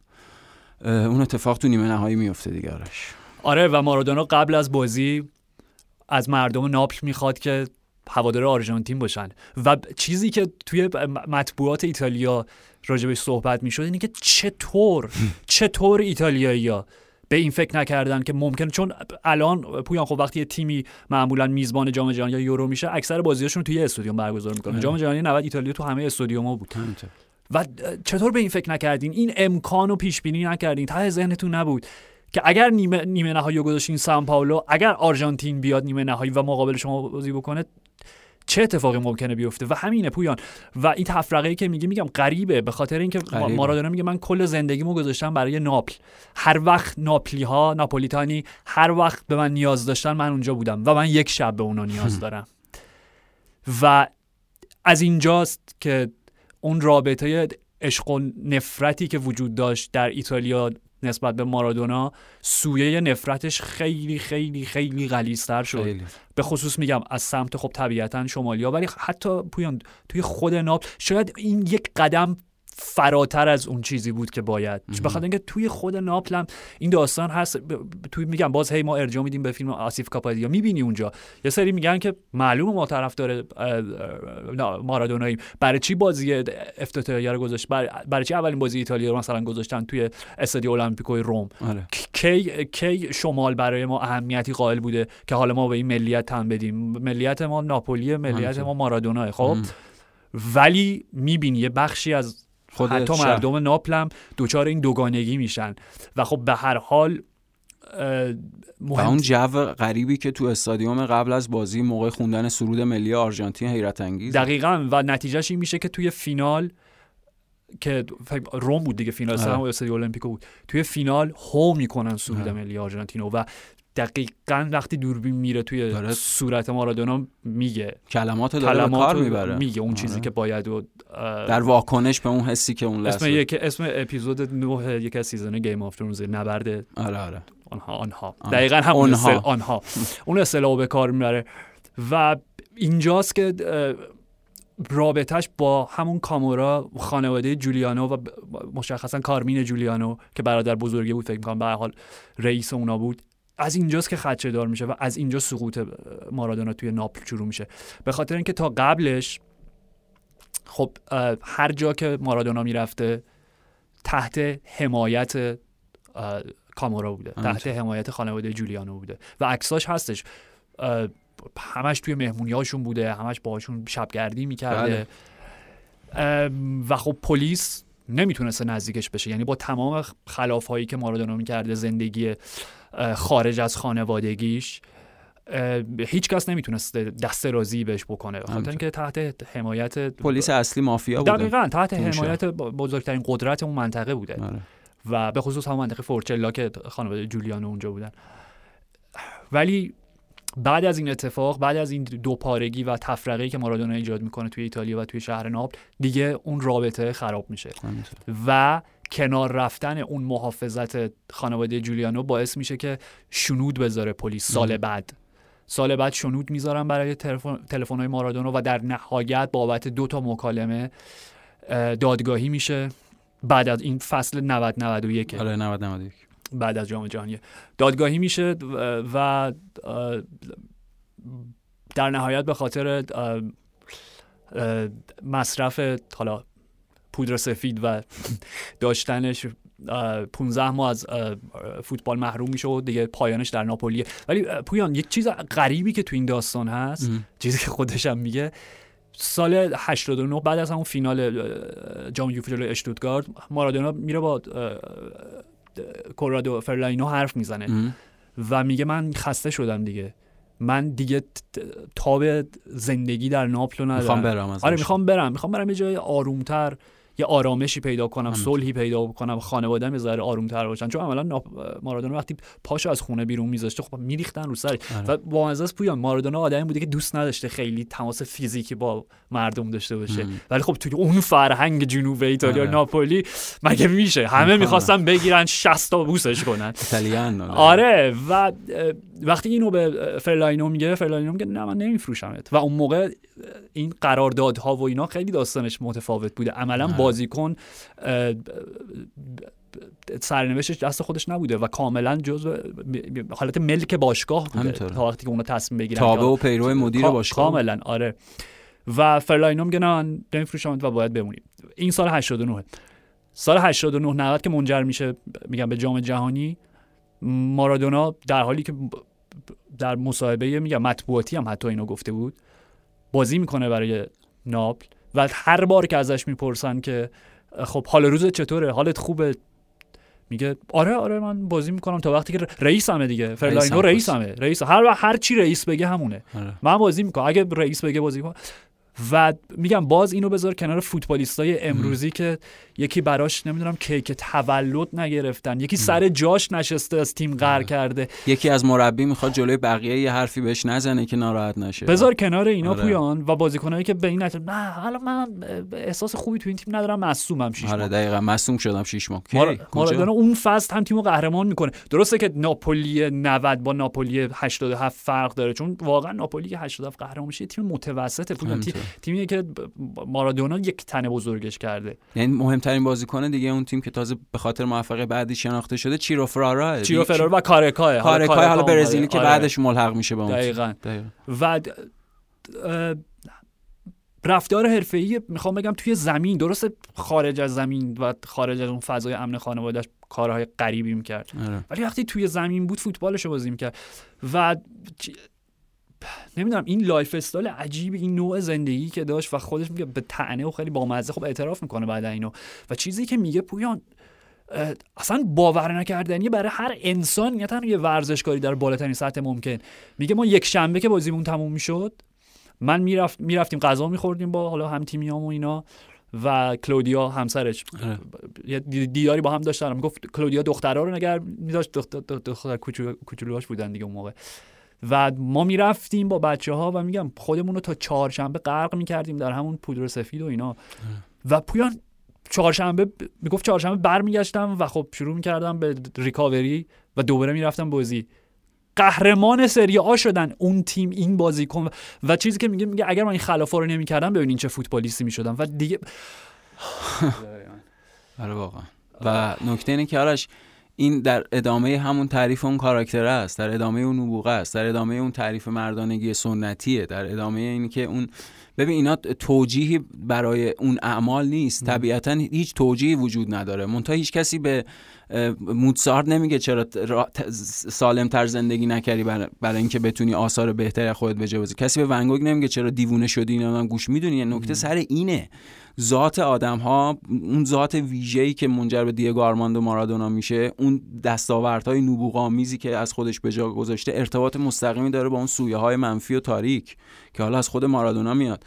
Speaker 2: اون اتفاق تو نیمه نهایی میفته دیگه آرش.
Speaker 1: آره و مارادونا قبل از بازی از مردم ناپل می‌خواد که هوادار آرژانتین باشن. و چیزی که توی مطبوعات ایتالیا راجبش صحبت می‌شد اینه که چطور چطور ایتالیایی‌ها به این فکر نکردن که ممکنه چون الان پویان خب وقتی یه تیمی معمولا میزبان جام جهانی یا یورو میشه اکثر بازیاشون توی استادیوم برگزار می‌کنه جام جهانی 90 ایتالیا تو همه استادیوم‌ها بود. و چطور به این فکر نکردین؟ این امکان رو پیش بینی نکردین. ته ذهنتون نبود که اگر نیمه, نیمه نهایی گذاشتین سان پائولو اگر آرژانتین بیاد نیمه نهایی و مقابل شما بازی بکنه چه اتفاقی ممکنه بیفته؟ و همینه پویان. و این تفرقه ای که میگه میگم غریبه. به خاطر اینکه مارادونا میگه من کل زندگیمو گذاشتم برای ناپل. هر وقت ناپلی ها ناپولیتانی هر وقت به من نیاز داشتن من اونجا بودم و من یک شب به اونا نیاز دارم. و از اینجاست که اون رابطه عشق و نفرتی که وجود داشت در ایتالیا نسبت به مارادونا سویه نفرتش خیلی خیلی خیلی غلیظتر شد خیلی. به خصوص میگم از سمت خب طبیعتا شمالیا ولی حتی پویان توی خود ناپل شاید این یک قدم فراتر از اون چیزی بود که باید. بخاطر اینکه توی خود ناپل این داستان هست توی میگم باز هی ما ارجاع میدیم به فیلم آسیف کاپادیا. می‌بینی اونجا. یه سری میگن که معلومه ما طرفدار مارادوناییم برای چی بازی افتتاحیه رو گذاشت؟ برای, برای چی اولین بازی ایتالیا رو مثلا گذاشتن توی استادیو المپیکوی روم؟
Speaker 2: آره.
Speaker 1: کی کی شمال برای ما اهمیتی قائل بوده که حالا ما به این ملیت تن بدیم؟ ملیت ما ناپولی ملیت ما مارادونا خب؟ ولی می‌بینی یه بخشی از
Speaker 2: خود
Speaker 1: حتی
Speaker 2: شهر.
Speaker 1: مردم ناپلم دوچار این دوگانگی میشن و خب به هر حال اه،
Speaker 2: و
Speaker 1: مهم
Speaker 2: اون جو غریبی که تو استادیوم قبل از بازی موقع خوندن سرود ملی آرژانتین حیرت انگیز
Speaker 1: دقیقا و نتیجهش این میشه که توی فینال که روم بود دیگه فینال
Speaker 2: آره.
Speaker 1: سه هم استادیو المپیکو بود توی فینال هو می‌کنن سرود
Speaker 2: آره.
Speaker 1: ملی آرژانتینو و دقیقا وقتی دوربین میره توی
Speaker 2: داره.
Speaker 1: صورت مارادونا میگه
Speaker 2: کلمات داره کار می‌بره
Speaker 1: میگه اون چیزی
Speaker 2: آره.
Speaker 1: که باید و
Speaker 2: در واکنش به اون حسی که اون
Speaker 1: اسم
Speaker 2: لحظه
Speaker 1: یک اسم اپیزود نه یکی از سیزن گیم آف ترونز نبرد
Speaker 2: آره آره
Speaker 1: آنها آنها
Speaker 2: آه.
Speaker 1: دقیقا همون
Speaker 2: آنها.
Speaker 1: اصطلاح- آنها اون اصطلاح به کار می‌بره و اینجاست که اه، رابطش با همون کامورا خانواده جولیانو و مشخصا کارمین جولیانو که برادر بزرگی بود فکر می‌کنم به حال رئیس اونا بود از اینجاست که خدشه دار میشه و از اینجا سقوط مارادونا توی ناپل شروع میشه. به خاطر اینکه تا قبلش خب هر جا که مارادونا می‌رفته تحت حمایت کامورا بوده
Speaker 2: همینطور.
Speaker 1: تحت حمایت خانواده جولیانو بوده و عکساش هستش. همش توی مهمونیاشون بوده همش باهاشون شبگردی می‌کرده. و خب پلیس نمی‌تونسته نزدیکش بشه یعنی با تمام خلاف هایی که مارادونا می‌کرده زندگی خارج از خانوادگیش هیچ کس نمی‌تونسته دست رازی بهش بکنه خاطر. اینکه تحت حمایت
Speaker 2: پلیس اصلی مافیا بوده
Speaker 1: دقیقا تحت. حمایت بزرگترین قدرت اون منطقه بوده
Speaker 2: آره.
Speaker 1: و به خصوص همون منطقه فورچلا که خانواده جولیانو اونجا بودن ولی بعد از این اتفاق بعد از این دو پارگی و تفرقه که مارادونا ایجاد می‌کنه توی ایتالیا و توی شهر ناپل دیگه اون رابطه خراب میشه. و کنار رفتن اون محافظت خانواده جولیانو باعث میشه که شنود بذاره پلیس سال. بعد. سال بعد شنود می‌ذارن برای تلفن های مارادونا و در نهایت بابت دو تا مکالمه اه، دادگاهی میشه. بعد از این فصل 90 91
Speaker 2: آره 90 91
Speaker 1: بعد از جام جهانی دادگاهی میشه و در نهایت به خاطر مصرف حالا پودر سفید و داشتنش اه، 15 ماه از فوتبال محروم میشه و دیگه پایانش در ناپولیه ولی پویان یک چیز غریبی که تو این داستان هست
Speaker 2: ام.
Speaker 1: چیزی که خودش هم میگه سال 89 بعد از همون فینال جام یوفا جلوی اشتوتگارت مارادونا میره با کورادو فرلاینو حرف می‌زنه.
Speaker 2: ام.
Speaker 1: و میگه من خسته شدم دیگه. من دیگه تاب زندگی در ناپل رو ندارم.
Speaker 2: می‌خوام برم
Speaker 1: آره می‌خوام برم. می‌خوام برم یه جای آرومتر. یه آرامشی پیدا کنم. صلحی پیدا کنم خانواده‌ام یه ذره آرومتر باشن چون عملا ناپ... مارادونا وقتی پاشو از خونه بیرون میذاشته خب میریختن رو سرش
Speaker 2: آره.
Speaker 1: و با از پویان مارادونا آدمی بوده که دوست نداشته خیلی تماس فیزیکی با مردم داشته باشه. ولی خب توی اون فرهنگ جنوب ایتالیا
Speaker 2: آره.
Speaker 1: ناپولی مگه میشه همه. می‌خواستن بگیرن 60 تا بوسش کنن
Speaker 2: ایتالیان
Speaker 1: آره و وقتی اینو به فرلاینو میگه فرلاینو میگه نه من نمیفروشمت و اون موقع این قراردادها و اینا خیلی داستانش متفاوت بوده عملا
Speaker 2: آره.
Speaker 1: بازیکن سرنوشتش دست خودش نبوده و کاملا جزء حالت ملک باشگاه بوده. تا وقتی که اونا تصمیم بگیرن
Speaker 2: تابع و پیرو مدیر باشگاه.
Speaker 1: کاملا آره. و فرلاینو میگه نه من نمیفروشمت و باید بمونی این سال 89 سال 89 90 که منجر میشه میگم به جام جهانی مارادونا در حالی که در مصاحبه میگم مطبوعاتی هم حتی اینو گفته بود بازی می‌کنه برای ناپل. و هر بار که ازش می‌پرسن که خب حال روزت چطوره؟ حالت خوبه؟ میگه آره آره من بازی می‌کنم تا وقتی که رئیسمه دیگه. فرلاینو
Speaker 2: رئیسم
Speaker 1: رئیسمه. رئیس هر هر چی رئیس بگه همونه.
Speaker 2: آره.
Speaker 1: من بازی می‌کنم. اگه رئیس بگه بازی کن و میگم باز اینو بذار کنار فوتبالیستای امروزی که یکی براش نمی‌دونم کیک تولد نگرفتن یکی سر جاش نشسته از تیم قهر کرده.
Speaker 2: یکی از مربی می‌خواد جلوی بقیه یه حرفی بهش نزنه که ناراحت نشه.
Speaker 1: بذار کنار اینا
Speaker 2: آره.
Speaker 1: پویان و بازیکنایی که به این نتیجه نه حالا من احساس خوبی تو این تیم ندارم مصومم شیش
Speaker 2: آره دقیقا مصوم شدم شیش ماه؟
Speaker 1: مارادونا اون فصل هم تیمو قهرمان می‌کنه. درسته که ناپولی 90 با ناپولی 87 فرق داره چون واقعا ناپولی که 87 قهرمان میشه تیم متوسطه. پویان. تیمیه که مارادونا یک تنه بزرگش کرده
Speaker 2: یعنی مهمترین بازیکن دیگه اون تیم که تازه به خاطر موفقیت بعدی شناخته شده چیرو فرارا
Speaker 1: چیرو فرار و کارکای
Speaker 2: کارکای حالا برزیلی که
Speaker 1: آره.
Speaker 2: بعدش ملحق میشه به اون.
Speaker 1: دقیقاً. و رفتار حرفه‌ای می‌خوام بگم توی زمین درسته خارج از زمین و خارج از اون فضای امن خانوادهش کارهای غریبی می‌کرد
Speaker 2: آره.
Speaker 1: ولی وقتی توی زمین بود فوتبالش رو بازی می‌کرد و نمی‌دونم این lifestyle عجیب این نوع زندگی که داشت و خودش میگه به تنه و خیلی بامزه خب اعتراف می‌کنه بعد اینو. و چیزی که میگه پویان اصلا باور نکردنی برای هر انسان نه تنها یه ورزشکاری در بالاترین سطح ممکن. میگه ما یک شنبه که بازیمون تموم می‌شد من می‌رفت می‌رفتیم غذا میخوردیم با حالا هم تیمیام و اینا و کلودیا همسرش. یه دیداری با هم داشتن. می‌گفت کلودیا دخترها رو نگر میداشت دختر کوچولوهاش بودن دیگه اون موقع. و ما می‌رفتیم با بچه ها و میگم خودمون رو تا چهارشنبه غرق می‌کردیم در همون پودر سفید و اینا. و پویان چهارشنبه می‌گفت چهارشنبه برمیگشتم و خب شروع می‌کردم به ریکاوری و دوباره می‌رفتم بازی. قهرمان سری آ شدن اون تیم این بازیکن. و چیزی که میگه میگه اگر من این خلافا رو نمی‌کردم ببینین چه فوتبالیستی می‌شدم. و دیگه
Speaker 2: آره واقعا. و نکته اینه که آرش این در ادامه همون تعریف اون کاراکتر است در ادامه اون نبوغه است در ادامه اون تعریف مردانگی سنتیه در ادامه اینی که اون ببین اینا توجیهی برای اون اعمال نیست. طبیعتا هیچ توجیهی وجود نداره. منتها هیچ کسی به موتسارت نمیگه چرا سالم تر زندگی نکردی برای اینکه بتونی آثار بهتری خودت به جا کسی به ونگوگ نمیگه چرا دیوونه شدی اینا گوش می‌دونی؟ نکته سر اینه. ذات آدم ها اون ذات ویژه‌ای که منجر به دیگو آرماندو مارادونا میشه اون دستاوردهای نبوغامیزی که از خودش به جا گذاشته ارتباط مستقیمی داره با اون سویه های منفی و تاریک که حالا از خود مارادونا میاد.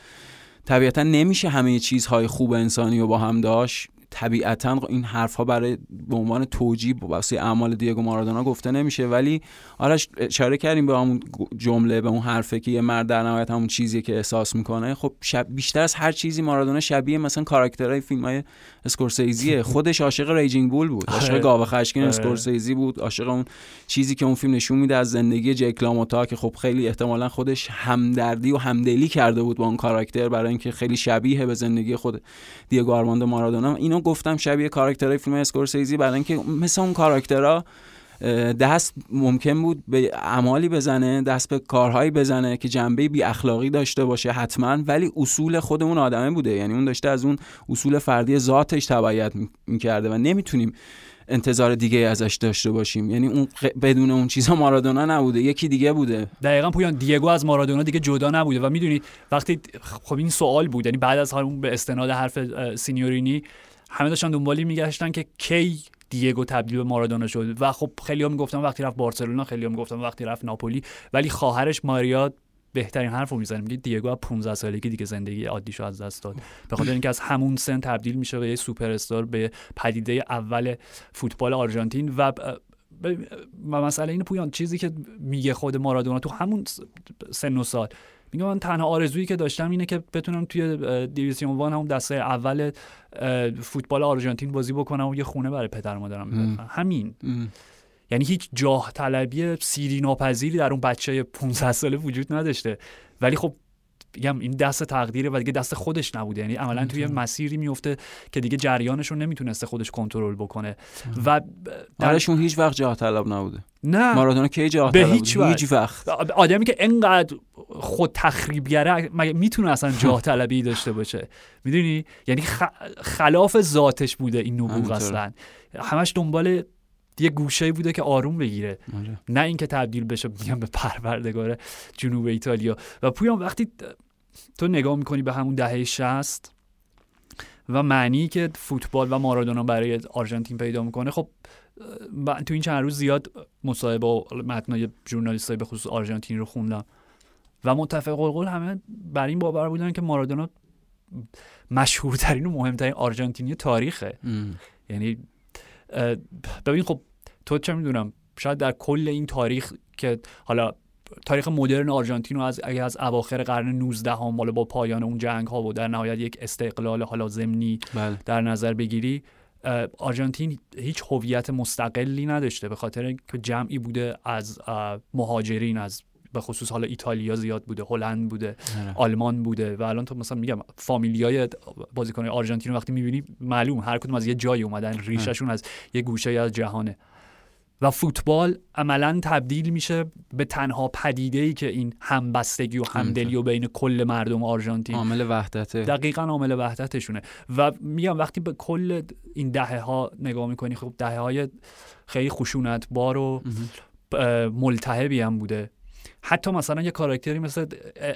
Speaker 2: طبیعتا نمیشه همه چیزهای خوب انسانی رو با هم داشت. طبیعتا این حرف ها برای به عنوان توجیه واسه اعمال دیگو مارادونا گفته نمیشه. ولی آرش اشاره کردیم به همون جمله به اون حرفه که یه مرد در نهایت همون چیزی که احساس می‌کنه. خب شب بیشتر از هر چیزی مارادونا شبیه مثلا کاراکترهای فیلم های اسکورسیزیه. خودش عاشق Raging Bull بود. عاشق آره. گاو خشمگین آره. اسکورسیزی بود. عاشق اون چیزی که اون فیلم نشون میده از زندگی جیک لاموتا که خب خیلی احتمالا خودش همدردی و همدلی کرده بود با اون کاراکتر برای اینکه خیلی شبیه به زندگی خود دیگو آرماندو مارادونا. اینو گفتم شبیه کاراکترهای فیلم اسکورسیزی برای اینکه مثل اون کاراکترها دست ممکن بود به اعمالی بزنه دست به کارهایی بزنه که جنبه بی اخلاقی داشته باشه حتما ولی اصول خود اون آدمه بوده. یعنی اون داشته از اون اصول فردی ذاتش تبعیت می‌کرده و نمی‌تونیم انتظار دیگه ازش داشته باشیم. یعنی اون بدون اون چیزا مارادونا نبوده. یکی دیگه بوده.
Speaker 1: دقیقا پویان دیگو از مارادونا دیگه جدا نبوده. و می‌دونید وقتی خب این سوال بود. یعنی بعد از همون به استناد حرف سینیورینی همه داشتن دنبالی میگشتن که کی دیگو تبدیل به مارادونا شد. و خب خیلی هم می‌گفتن وقتی رفت بارسلونا خیلی هم می‌گفتن وقتی رفت ناپولی. ولی خواهرش ماریا بهترین حرف رو می‌زنه. میگه دیگو از 15 سالگی دیگه زندگی عادیشو از دست داد. به خاطر اینکه از همون سن تبدیل میشه به یه سوپر استار به پدیده اول فوتبال آرژانتین. و و مسئله این پویان چیزی که میگه خود مارادونا تو همون سن و سال میگه من تنها آرزویی که داشتم اینه که بتونم توی دیویسیون وان همون دسته اول فوتبال آرژانتین بازی بکنم و یه خونه برای پدر مادرم همین. یعنی هیچ جاه طلبی سیری ناپذیری در اون بچه 15 ساله وجود نداشته. ولی خب میگم این دست تقدیره و دیگه دست خودش نبوده. یعنی عملا توی مسیری میفته که دیگه جریانش رو نمی‌تونسته خودش کنترل بکنه. و
Speaker 2: درشون هیچ وقت جاه طلب نبوده.
Speaker 1: نه.
Speaker 2: مارادونا کی جاه
Speaker 1: به هیچ
Speaker 2: وقت. هیچ وقت.
Speaker 1: آدمی که انقدر خود تخریبگره مگه می‌تونه اصلا جاه طلبی داشته باشه؟ می‌دونی؟ یعنی خلاف ذاتش بوده این نبوغ اصلا. همش دنبال یه گوشه بوده که آروم بگیره.
Speaker 2: آره.
Speaker 1: نه اینکه تبدیل بشه میگم به پروردگار جنوب ایتالیا. و پویان وقتی تو نگاه می‌کنی به همون دهه 60 و معنی که فوتبال و مارادونا برای آرژانتین پیدا می‌کنه خب تو این چند روز زیاد مصاحبه و متنای ژورنالیستای به خصوص آرژانتین رو خوندم. و متفق القول همه بر این باور بودن که مارادونا مشهورترین و مهمترین آرژانتینی تاریخه. یعنی ببین خب تو چه می‌دونم شاید در کل این تاریخ که حالا تاریخ مدرن آرژانتین رو از اگه از اواخر قرن 19 هم بالا با پایان اون جنگ ها و در نهایت یک استقلال حالا ضمنی
Speaker 2: بله.
Speaker 1: در نظر بگیری آرژانتین هیچ هویت مستقلی نداشته به خاطر که جمعی بوده از مهاجرین از به خصوص حالا ایتالیا زیاد بوده هلند بوده
Speaker 2: آره.
Speaker 1: آلمان بوده و الان تو مثلا میگم فامیلیای بازیکن آرژانتین رو وقتی می‌بینی معلوم هر کدوم از یه جایی اومدن ریششون از یه گوشه از جهانه. و فوتبال عملا تبدیل میشه به تنها پدیده ای که این همبستگی و همدلی و بین کل مردم آرژانتین
Speaker 2: عامل وحدته.
Speaker 1: دقیقا عامل وحدتشونه. و میگم وقتی به کل این دهه ها نگاه می‌کنی خب دهه های خیلی خشونت بار و ملتهبی هم بوده. حتی مثلا یه کاراکتری مثل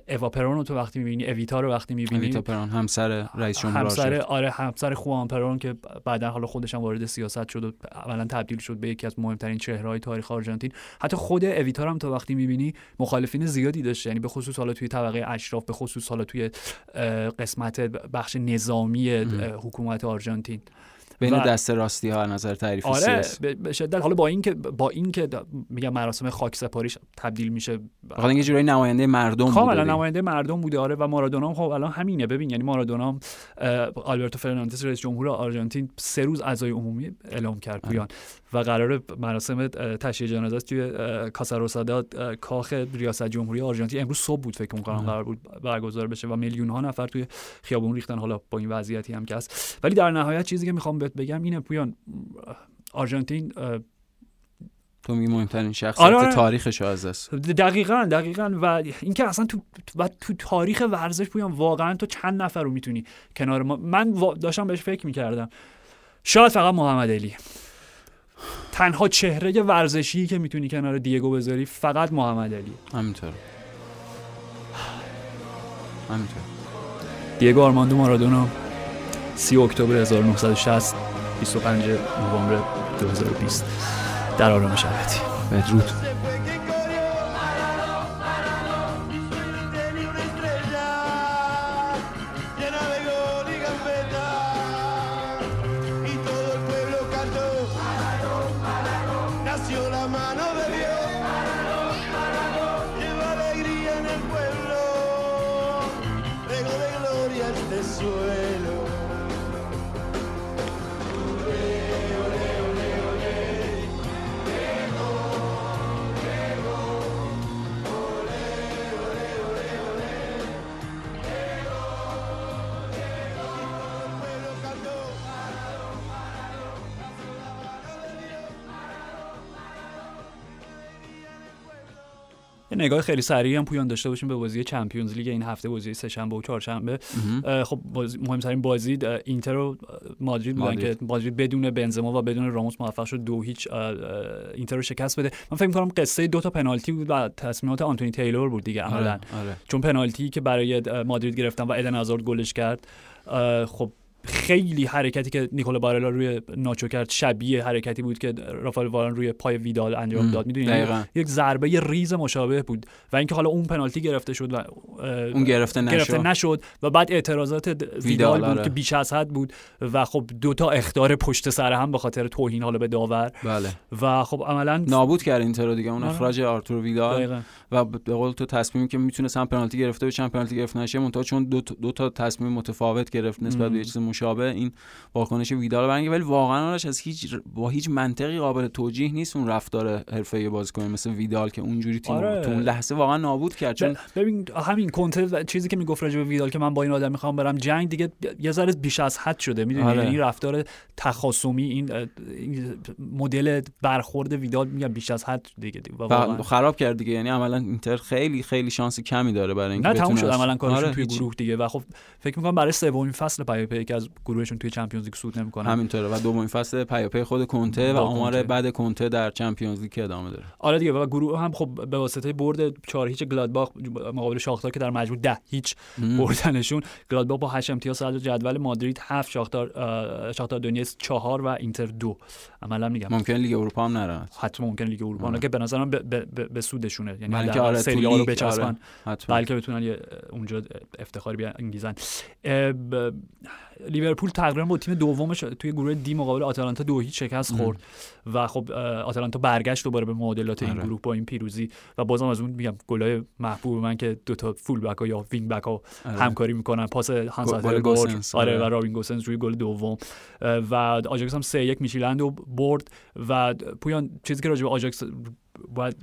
Speaker 1: اوا پرون رو تو وقتی می‌بینی اویتا رو وقتی می‌بینی.
Speaker 2: اویتا پرون همسر رئیس جمهور
Speaker 1: همسر آره همسر خوان پرون که بعدا حالا خودش هم وارد سیاست شد و اولا تبدیل شد به یکی از مهمترین چهره‌های تاریخ آرژانتین. حتی خود اویتا هم تو وقتی می‌بینی مخالفین زیادی داشته یعنی به خصوص حالا توی طبقه اشراف به خصوص حالا توی قسمت بخش نظامی حکومت آرژانتین.
Speaker 2: بین و... دست راستی ها نظر تعریف
Speaker 1: آره به شدت. حالا با اینکه با اینکه میگم مراسم خاک سپاریش تبدیل میشه
Speaker 2: بخاطر اینکه جورای نماینده مردم
Speaker 1: کاملا نماینده مردم بوده آره و مارادونا خب الان همینه. ببین یعنی مارادونا آلبرتو فرناندز رئیس جمهور آرژانتین سه روز عزای عمومی اعلام کرد پویان و قرار مراسم تشییع جنازه توی کاسا کاخ ریاست جمهوری آرژانتین. امروز صبح بود فکر کنم قرار بود برگزار بشه و میلیون ها نفر توی خیابون ریختن. حالا با این وضعیتی هم که هست. ولی در نهایت چیزی که می‌خوام بهت بگم اینه پویان آرژانتین
Speaker 2: تو میگی مهمترین شخصیت آره, آره. تاریخ است
Speaker 1: دقیقا دقیقا. و اینکه اصلا تو و تو تاریخ ورزش پویان واقعا تو چند نفر رو می‌تونی کنار ما من داشتم بهش فکر می‌کردم. شاید فقط محمد علی. تنها چهره ورزشی که می‌تونی کنار دیگو بذاری فقط محمد علی.
Speaker 2: همینطور. همینطور.
Speaker 1: دیگو آرماندو مارادونا 30 اکتبر 1960 25 نوامبر 2020 در آرام شبتی
Speaker 2: بدرود.
Speaker 1: خیلی سریعی هم پویان داشته باشیم به بازی چمپیونز لیگ این هفته بازی سهشنبه و چهارشنبه. خب بازی مهمترین بازی اینتر و مادرید بودن که مادرید بدون بنزما و بدون راموس موفق شد دو هیچ اینتر رو شکست بده. من فکر می‌کنم قصه دو تا پنالتی بود و تصمیمات آنتونی تیلور بود دیگه عملا. آره، آره. چون پنالتی که برای مادرید گرفتن و ادن هازارد گلش کرد خب خیلی حرکتی که نیکولا بارلا روی ناچو کرد شبیه حرکتی بود که رافائل واران روی پای ویدال انجام داد می‌دونی یک ضربه ریز مشابه بود و اینکه حالا اون پنالتی گرفته شد و
Speaker 2: اون گرفته نشد.
Speaker 1: گرفته نشد و بعد اعتراضات ویدال, ویدال بود آره. که بیش از حد بود و خب دوتا اختار پشت سر هم به خاطر توهین حالا به داور
Speaker 2: بله.
Speaker 1: و خب عملا
Speaker 2: نابود کرد اینتر دیگه اون آره. اخراج آرتور ویدال و به قول تو تصمیمی که می‌تونست هم پنالتی گرفته بشه پنالتی گرفته نشه منتها چون دو, دو تا تصمیم متفاوت گرفت نسبت به چیز مشابه این واکنش ویدال برنگه ولی واقعا آرش از هیچ با هیچ منطقی قابل توجیه نیست اون رفتار حرفه‌ای بازیکن مثل ویدال که اونجوری تیم آره. تو اون لحظه واقعا نابود کرد چون
Speaker 1: ببین همین کنته چیزی که می‌گفت راجع به ویدال که من با این آدم می‌خوام برم جنگ دیگه یه ذره بیش از حد شده می‌دونی آره. یعنی رفتار تخاصمی این, مدل برخورد ویدال میگم بیش از حد دیگه,
Speaker 2: دیگه. خراب کرد دیگه یعنی عملا اینتر خیلی خیلی شانس کمی داره برای اینکه
Speaker 1: نه تموم شد عملا کارشون آره توی گروه دیگه و خب فکر می‌کنم برای سومین فصل پی که از گروهشون توی Champions League صعود نمی‌کنه
Speaker 2: همینطوره. و دومین فصل پی خود کنته و آمار بعد کنته در Champions League ادامه داره.
Speaker 1: آره دیگه و گروه هم خب به واسطه برد 4 هیچ گلادباخ مقابل شاختار که در مجموع 10 هیچ بردنشون. گلادباخ با 8 امتیاز صدر جدول مادرید 7 شاختار شاختار دونیتس 4 و اینتر 2 عملا میگم.
Speaker 2: ممکن لیگ اروپا هم نره.
Speaker 1: حتما ممکن لیگ اروپا آره. که به نظرم به سودشونه. یعنی در آره سری رو بچسبن. آره. بلکه بتونن اونجا افتخاری بیانگیزن لیورپول تقریبا با تیم دومش توی گروه D مقابل آتالانتا دو هیچ شکست خورد و خب آتالانتا برگشت دوباره به معادلات این آره. گروه با این پیروزی و بازم از اون میگم گلای محبوب من که دو تا full-back ها یا wing-back ها آره. همکاری می‌کنن. پاس هانس آره و رابین گوسنز روی گل دوم. و آجاکس هم 3 1 میشیلند و برد و پویان چیزی که راجع به آجاکس باید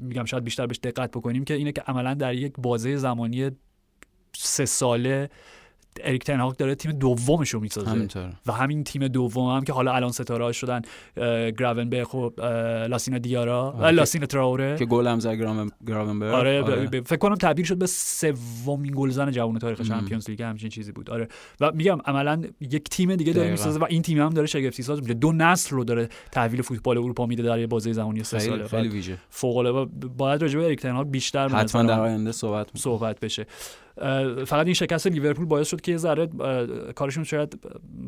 Speaker 1: میگم شاید بیشتر بهش دقت بکنیم که اینه که عملا در یک بازه زمانی سه ساله اریک تن هاگ داره تیم دومش رو می‌سازه. و همین تیم دوم هم که حالا الان ستاره شدن گراونبرگ و لاسینا دیارا. و لاسینا تراوره.
Speaker 2: که گل هم زد گراونبرگ.
Speaker 1: آره, آره. فکر کنم تبدیل شد به سومین گلزن جوان تاریخ Champions League همچین چیزی بود. آره. و میگم عملا یک تیم دیگه داره می‌سازه و این تیم هم داره شگفتی ساز میشه دو نسل رو داره تحویل فوتبال اروپا میده در یه بازه زمانی سه ساله
Speaker 2: خیلی ویژه.
Speaker 1: فوق العاده. باید راجع به اریک بیشتر
Speaker 2: حتما در آینده صحبت
Speaker 1: صحبت بشه. فقط این شکست لیورپول باعث شد که یه ذره کارشون شاید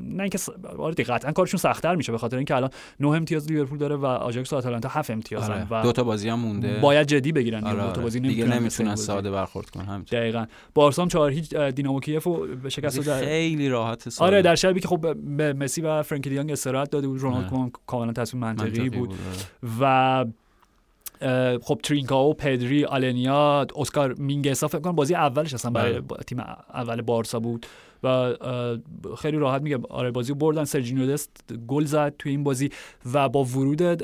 Speaker 1: نه اینکه آره قطعا کارشون سختتر میشه به خاطر اینکه الان 9 امتیاز لیورپول داره و آژاکس و آتالانتا 7 امتیازن آره.
Speaker 2: و دو تا بازی هم مونده
Speaker 1: باید جدی بگیرن
Speaker 2: آره. دو تا بازی دیگه نمی‌تونن ساده برخورد کنن همین
Speaker 1: دقیقاً بارسا 4 هیچ دینامو کیف به شکست
Speaker 2: در خیلی راحت
Speaker 1: ساده. آره در شبی که خب مسی و فرانکی دیانگ استراحت داده بود رونالدو آره. کاملا تصمیم منطقی, بود, بود. و خب ترینکا و پدری آلنیا اسکار مینگسا فکر کنم بازی اولش اصلا برای بله. تیم اول بارسا بود و خیلی راحت میگم آره بازی بردن. سرجینیو دست گل زد توی این بازی و با ورود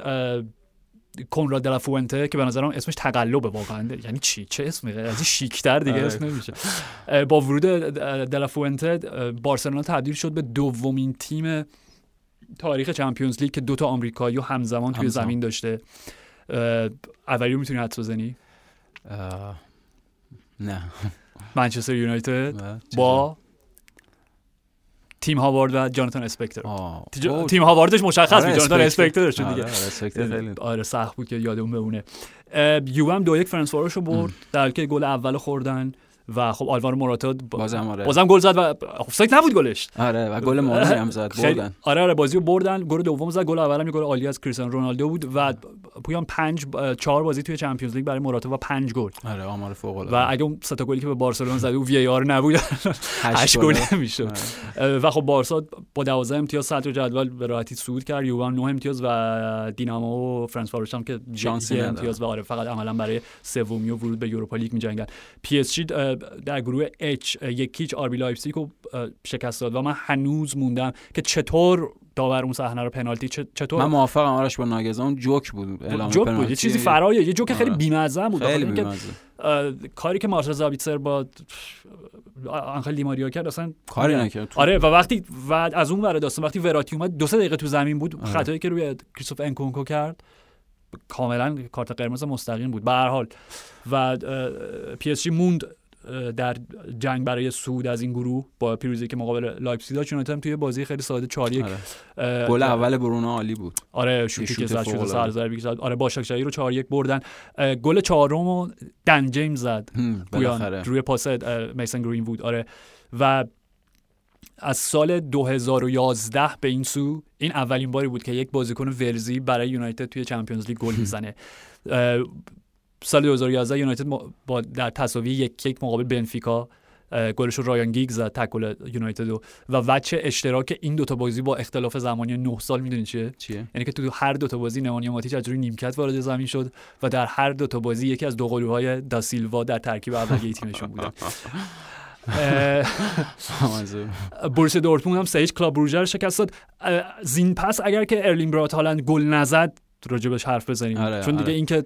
Speaker 1: کنراد دلافوونته که به نظرم اسمش تقلبه واقعا. یعنی چی؟ چه اسمی؟ از این شیکتر دیگه آره. اسم نمیشه. با ورود دلافوونته بارسلونا تبدیل شد به دومین تیم تاریخ Champions League که دو تا آمریکایی و همزمان توی زمین داشته. اولی رو می‌تونی حدس بزنی
Speaker 2: نه
Speaker 1: منچستر یونایتد با تیم هاوارد و جاناتان اسپکتر تیم هاواردش مشخص بود آره، جاناتان اسپکتر شد دیگه آره, آره سخت بود که یادمون بمونه یووه هم دو یک فرنسواروش رو برد در که گل اول خوردن و خب آلوارو موراتا
Speaker 2: بازم آره.
Speaker 1: بازم گل زد و آفساید نبود گلش.
Speaker 2: آره و گل مهمی هم زد بردن.
Speaker 1: آره آره بازی رو بردن. گل دوم زد گل اولم یه گل عالی از کریستیانو رونالدو بود و پویان 5 4 بازی توی Champions League برای موراتا و 5 گل.
Speaker 2: آره آمار فوق
Speaker 1: العاده. و اگه اون سه تا گلی که به بارسلونا زد و VAR نبود. 8 گل. می‌شد آره. و خب بارسا با 12 امتیاز صدر جدول به راحتی صعود کرد. یووه 9 امتیاز و دینامو و فرانس هم که شانسی امتیاز و آره فقط عملا برای سومی و ورود به Europa League می‌جنگن. PSG در گروه H یک هیچ RB لایپزیگ رو شکست داد و من هنوز موندم که چطور داور اون صحنه رو پنالتی چطور؟
Speaker 2: من موافقم آرش با ناگلزمن جوک بود
Speaker 1: اعلام جوک بود یه چیزی فرایه یه جوک خیلی بی‌مزه بود. خیلی کاری که مارسل زابیتسر با آنخل دیماریا کرد اصلا
Speaker 2: کاری نکرد.
Speaker 1: آره و وقتی و از اون ور داستان وقتی وراتی اومد دو سه دقیقه تو زمین بود آره. خطایی که روی کریستوف انکونکو کرد کاملا کارت قرمز مستقیم بود. به هر حال. و PSG موند در جنگ برای صعود از این گروه با پیروزی که مقابل لایپزیگ داشت یونایتد توی بازی خیلی ساده 4 1
Speaker 2: آره. گل اول برونو عالی بود.
Speaker 1: آره شوتی که زد شد سر ضربه زد. آره باشاک‌شهیر رو 4 1 بردن. گل چهارم دن جیمز زد. روی پاس میسن گرین بود آره. و از سال 2011 به این سو این اولین باری بود که یک بازیکن ولزی برای یونایتد توی Champions League گل می‌زنه. سال 2011 یونایتد با در تساوی یک یک مقابل بنفیکا گلش رو رایان گیگز زد تکل یونایتد و وجه اشتراک این دوتا بازی با اختلاف زمانی 9 سال می‌دونی چیه؟
Speaker 2: چیه؟
Speaker 1: یعنی که تو هر دوتا بازی نمانیا ماتیچ از روی نیمکت وارد زمین شد و در هر دوتا بازی یکی از دو قلوهای داسیلوا در ترکیب اولیه تیمشون بوده. بوروسیا دورتموند هم سه کلاب بروژه رو شکست داد. زین پس اگر که ارلینگ براوت هالند گل نزد راجبش حرف بزنیم. آره، چون دیگه آره. اینکه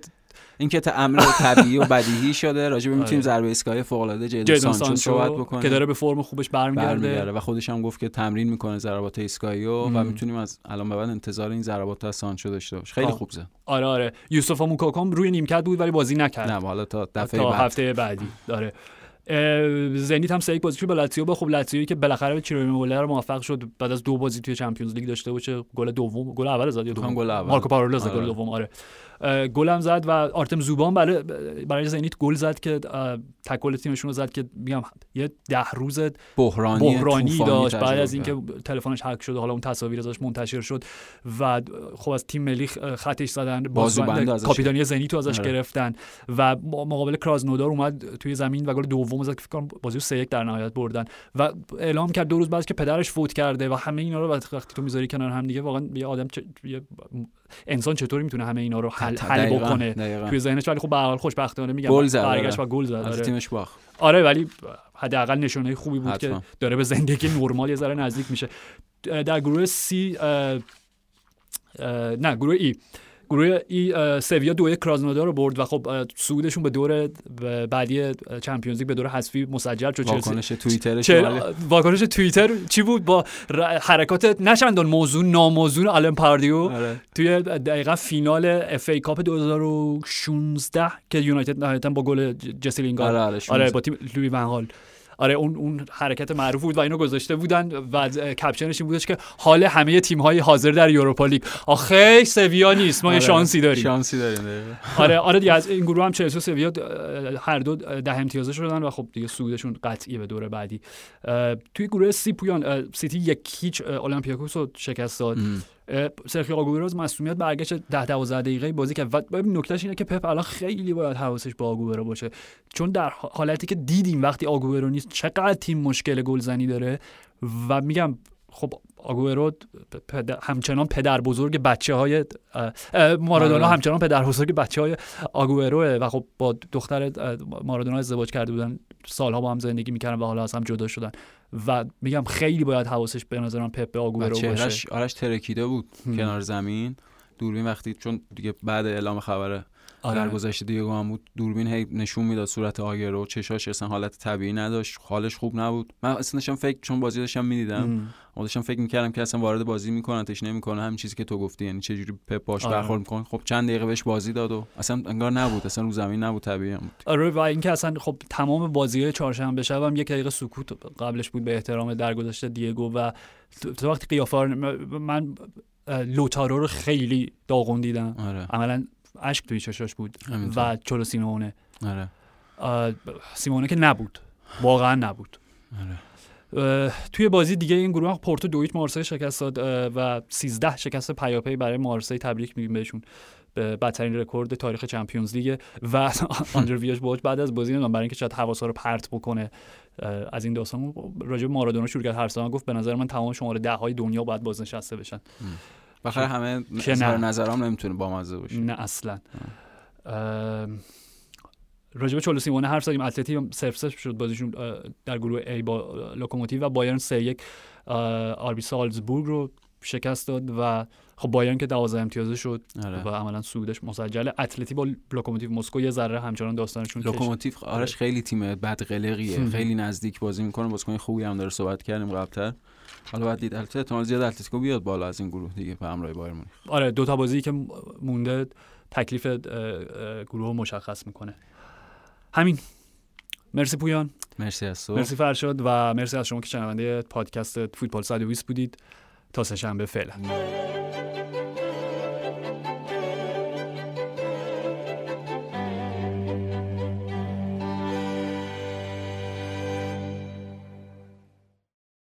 Speaker 2: اینکه تا امر طبیعی و بدیهی شده راجع به می‌تونیم آره. ضربه ایستگاهی فوق العاده جیدون سانچو صحبت بکنه.
Speaker 1: که داره به فرم خوبش برمیگرده.
Speaker 2: و خودش هم گفت که تمرین می‌کنه ضربات ایستگاهی و می‌تونیم از الان به بعد انتظار این ضربات از سانچو داشته باش خیلی خوب زد
Speaker 1: آره آره. یوسوفا موکوکو هم روی نیمکت بود ولی بازی نکرد.
Speaker 2: نه حالا تا دفعه
Speaker 1: تا بعد. هفته بعدی. داره زنیت هم سه یک بازی با لاتزیو با خب لاتزیو که بالاخره به چیرو رو موفق شد بعد از دو بازی توی Champions League داشته باشه گل دوم گل اول زد یا دوم
Speaker 2: گل اول.
Speaker 1: مارکو پارولو زد گل آره. دوم. آره. گلم زد و آرتم زوبان برای برای زنیت گل زد که تکل تیمشون رو زد که میگم یه ده روز
Speaker 2: بحرانی,
Speaker 1: بحرانی داشت بعد از اینکه تلفنش هک شد حالا اون تصاویر ازش منتشر شد و خب از تیم ملی خطش زدن
Speaker 2: بازوبند
Speaker 1: کاپیتانی زنیت ازش آره. گرفتن و مقابل کرازنودار اومد توی زمین و گل دوم زد که فکر کنم بازی 3 در نهایت بردن و اعلام کرد دو روز بعد که پدرش فوت کرده و همه اینا رو وقتی تو می‌ذاری کنار هم دیگه واقعا یه آدم یه انسان چطوری می‌تونه همه اینا رو حل, حل بکنه؟ توی ذهنش ولی خب به هر خوشبختانه میگم برگشت و گل زد
Speaker 2: آره. تیمش باخت.
Speaker 1: آره ولی حداقل نشونه خوبی بود که داره به زندگی نرمال یه ذره نزدیک میشه. در گروه سی نه گروه ای. گروه ای سویا دو کرازنودار رو برد و خب صعودشون به دور بعدی چمپیونز لیگ به دور حذفی مسجل شد.
Speaker 2: واکنش توییتر
Speaker 1: واکنش توییتر چی بود؟ با حرکات نشندان موضوع ناموزون آلن پاردیو آره. توی دقیقا فینال FA Cup 2016 که یونایتد نهایتا با گل جسی لینگارد. آره, آره, آره با تیم لویی ون آره اون اون حرکت معروف بود و اینو گذاشته بودن و caption ش این بودش که حال همه تیم های حاضر در Europa League آخه سویا نیست ما آره شانسی داریم.
Speaker 2: شانسی داریم
Speaker 1: آره آره دیگه از این گروه هم چلسی و سویا هر دو ده امتیازه شدن و خب دیگه صعودشون قطعیه به دور بعدی. توی گروه سی پویان سیتی یک هیچ اولمپیاکوس رو شکست داد. سرخی آگوئرو مسئولیت برگشت 10 12 دقیقه بازی که و نکتهش اینه که پپ الان خیلی باید حواسش با آگوئرو باشه. چون در حالتی که دیدیم وقتی آگوئرو نیست چقدر تیم مشکل گلزنی داره و میگم خب آگوئرو همچنان پدر بزرگ بچه های مارادونا. همچنان پدر بزرگ بچه های آگوئروه و خب با دختر مارادونا ازدواج کرده بودن سالها با هم زندگی می‌کردن و حالا از هم جدا شدن. و میگم خیلی باید حواسش به نظرم پپ آگوئرو باشه.
Speaker 2: آرش ترکیده بود کنار زمین. دوربین وقتی چون دیگه بعد اعلام خبر آره. در گذشته دیگه هم بود. دوربین هی نشون می‌داد صورت آگرو چشاش اصلا حالت طبیعی نداشت. حالش خوب نبود. من اصلا داشتم فکر چون بازی داشتم می‌دیدم. داشتم فکر می‌کردم که اصلا وارد بازی می‌کنن تش نمی‌کنه همین چیزی که تو گفتی یعنی چه جوری پپ باش آره. برخورد می‌کنه. خب چند دقیقه بهش بازی داد و اصلا انگار نبود. اصلا رو زمین نبود طبیعی بود.
Speaker 1: آره و اینکه اصلا خب تمام بازی چهارشنبه شب هم یک دقیقه سکوت قبلش بود به احترام درگذشته دیگو و تو وقتی قیافه من لوتارو رو خیلی داغون دیدم. آره. عملا اشک توی چشاش بود و چلو سیمونه.
Speaker 2: آره.
Speaker 1: سیمونه که نبود. واقعا نبود.
Speaker 2: آره.
Speaker 1: توی بازی دیگه این گروه پورتو دویت مارسی شکست داد و 13 شکست پیاپی برای مارسی تبریک میگیم بهشون. به بدترین رکورد تاریخ Champions League و آندره ویاش بواش بعد از بازی نمی‌دونم برای اینکه شاید حواسا رو پرت بکنه از این داستان. راجع به مارادونا شروع کرد هر گفت به نظر من تمام شماره ده های دنیا باید بازنشسته بشن.
Speaker 2: بخیر همه نظر نظرام نمی‌تونه با مزه باشه.
Speaker 1: نه اصلا. راجب چولو سیمئونه حرف زدیم. اتلتی صفر صفر شد. بازیشون در گروه A با لوکوموتیو و بایرن سه یک RB سالزبورگ رو شکست داد و خب بایرن که 12 امتیازه شد آره. و عملا صعودش مسجل اتلتی با لوکوموتیو مسکو یه ذره همچنان داستانشون
Speaker 2: لوکوموتیو آرش خیلی تیم بد قلقیه خیلی نزدیک بازی می‌کنه. بازیکن خوبی هم داره صحبت کردیم قبلتر. حالا بعد دید البته احتمال زیاد اتلتیکو بیاد بالا از این گروه دیگه به همراه بایرن مونیخ.
Speaker 1: آره دو تا بازی که مونده تکلیف گروه مشخص می‌کنه. همین. مرسی پویان.
Speaker 2: مرسی از تو.
Speaker 1: مرسی فرشاد و مرسی از شما که شنونده پادکست فوتبال 120 بودید. تا سه شنبه فعلا.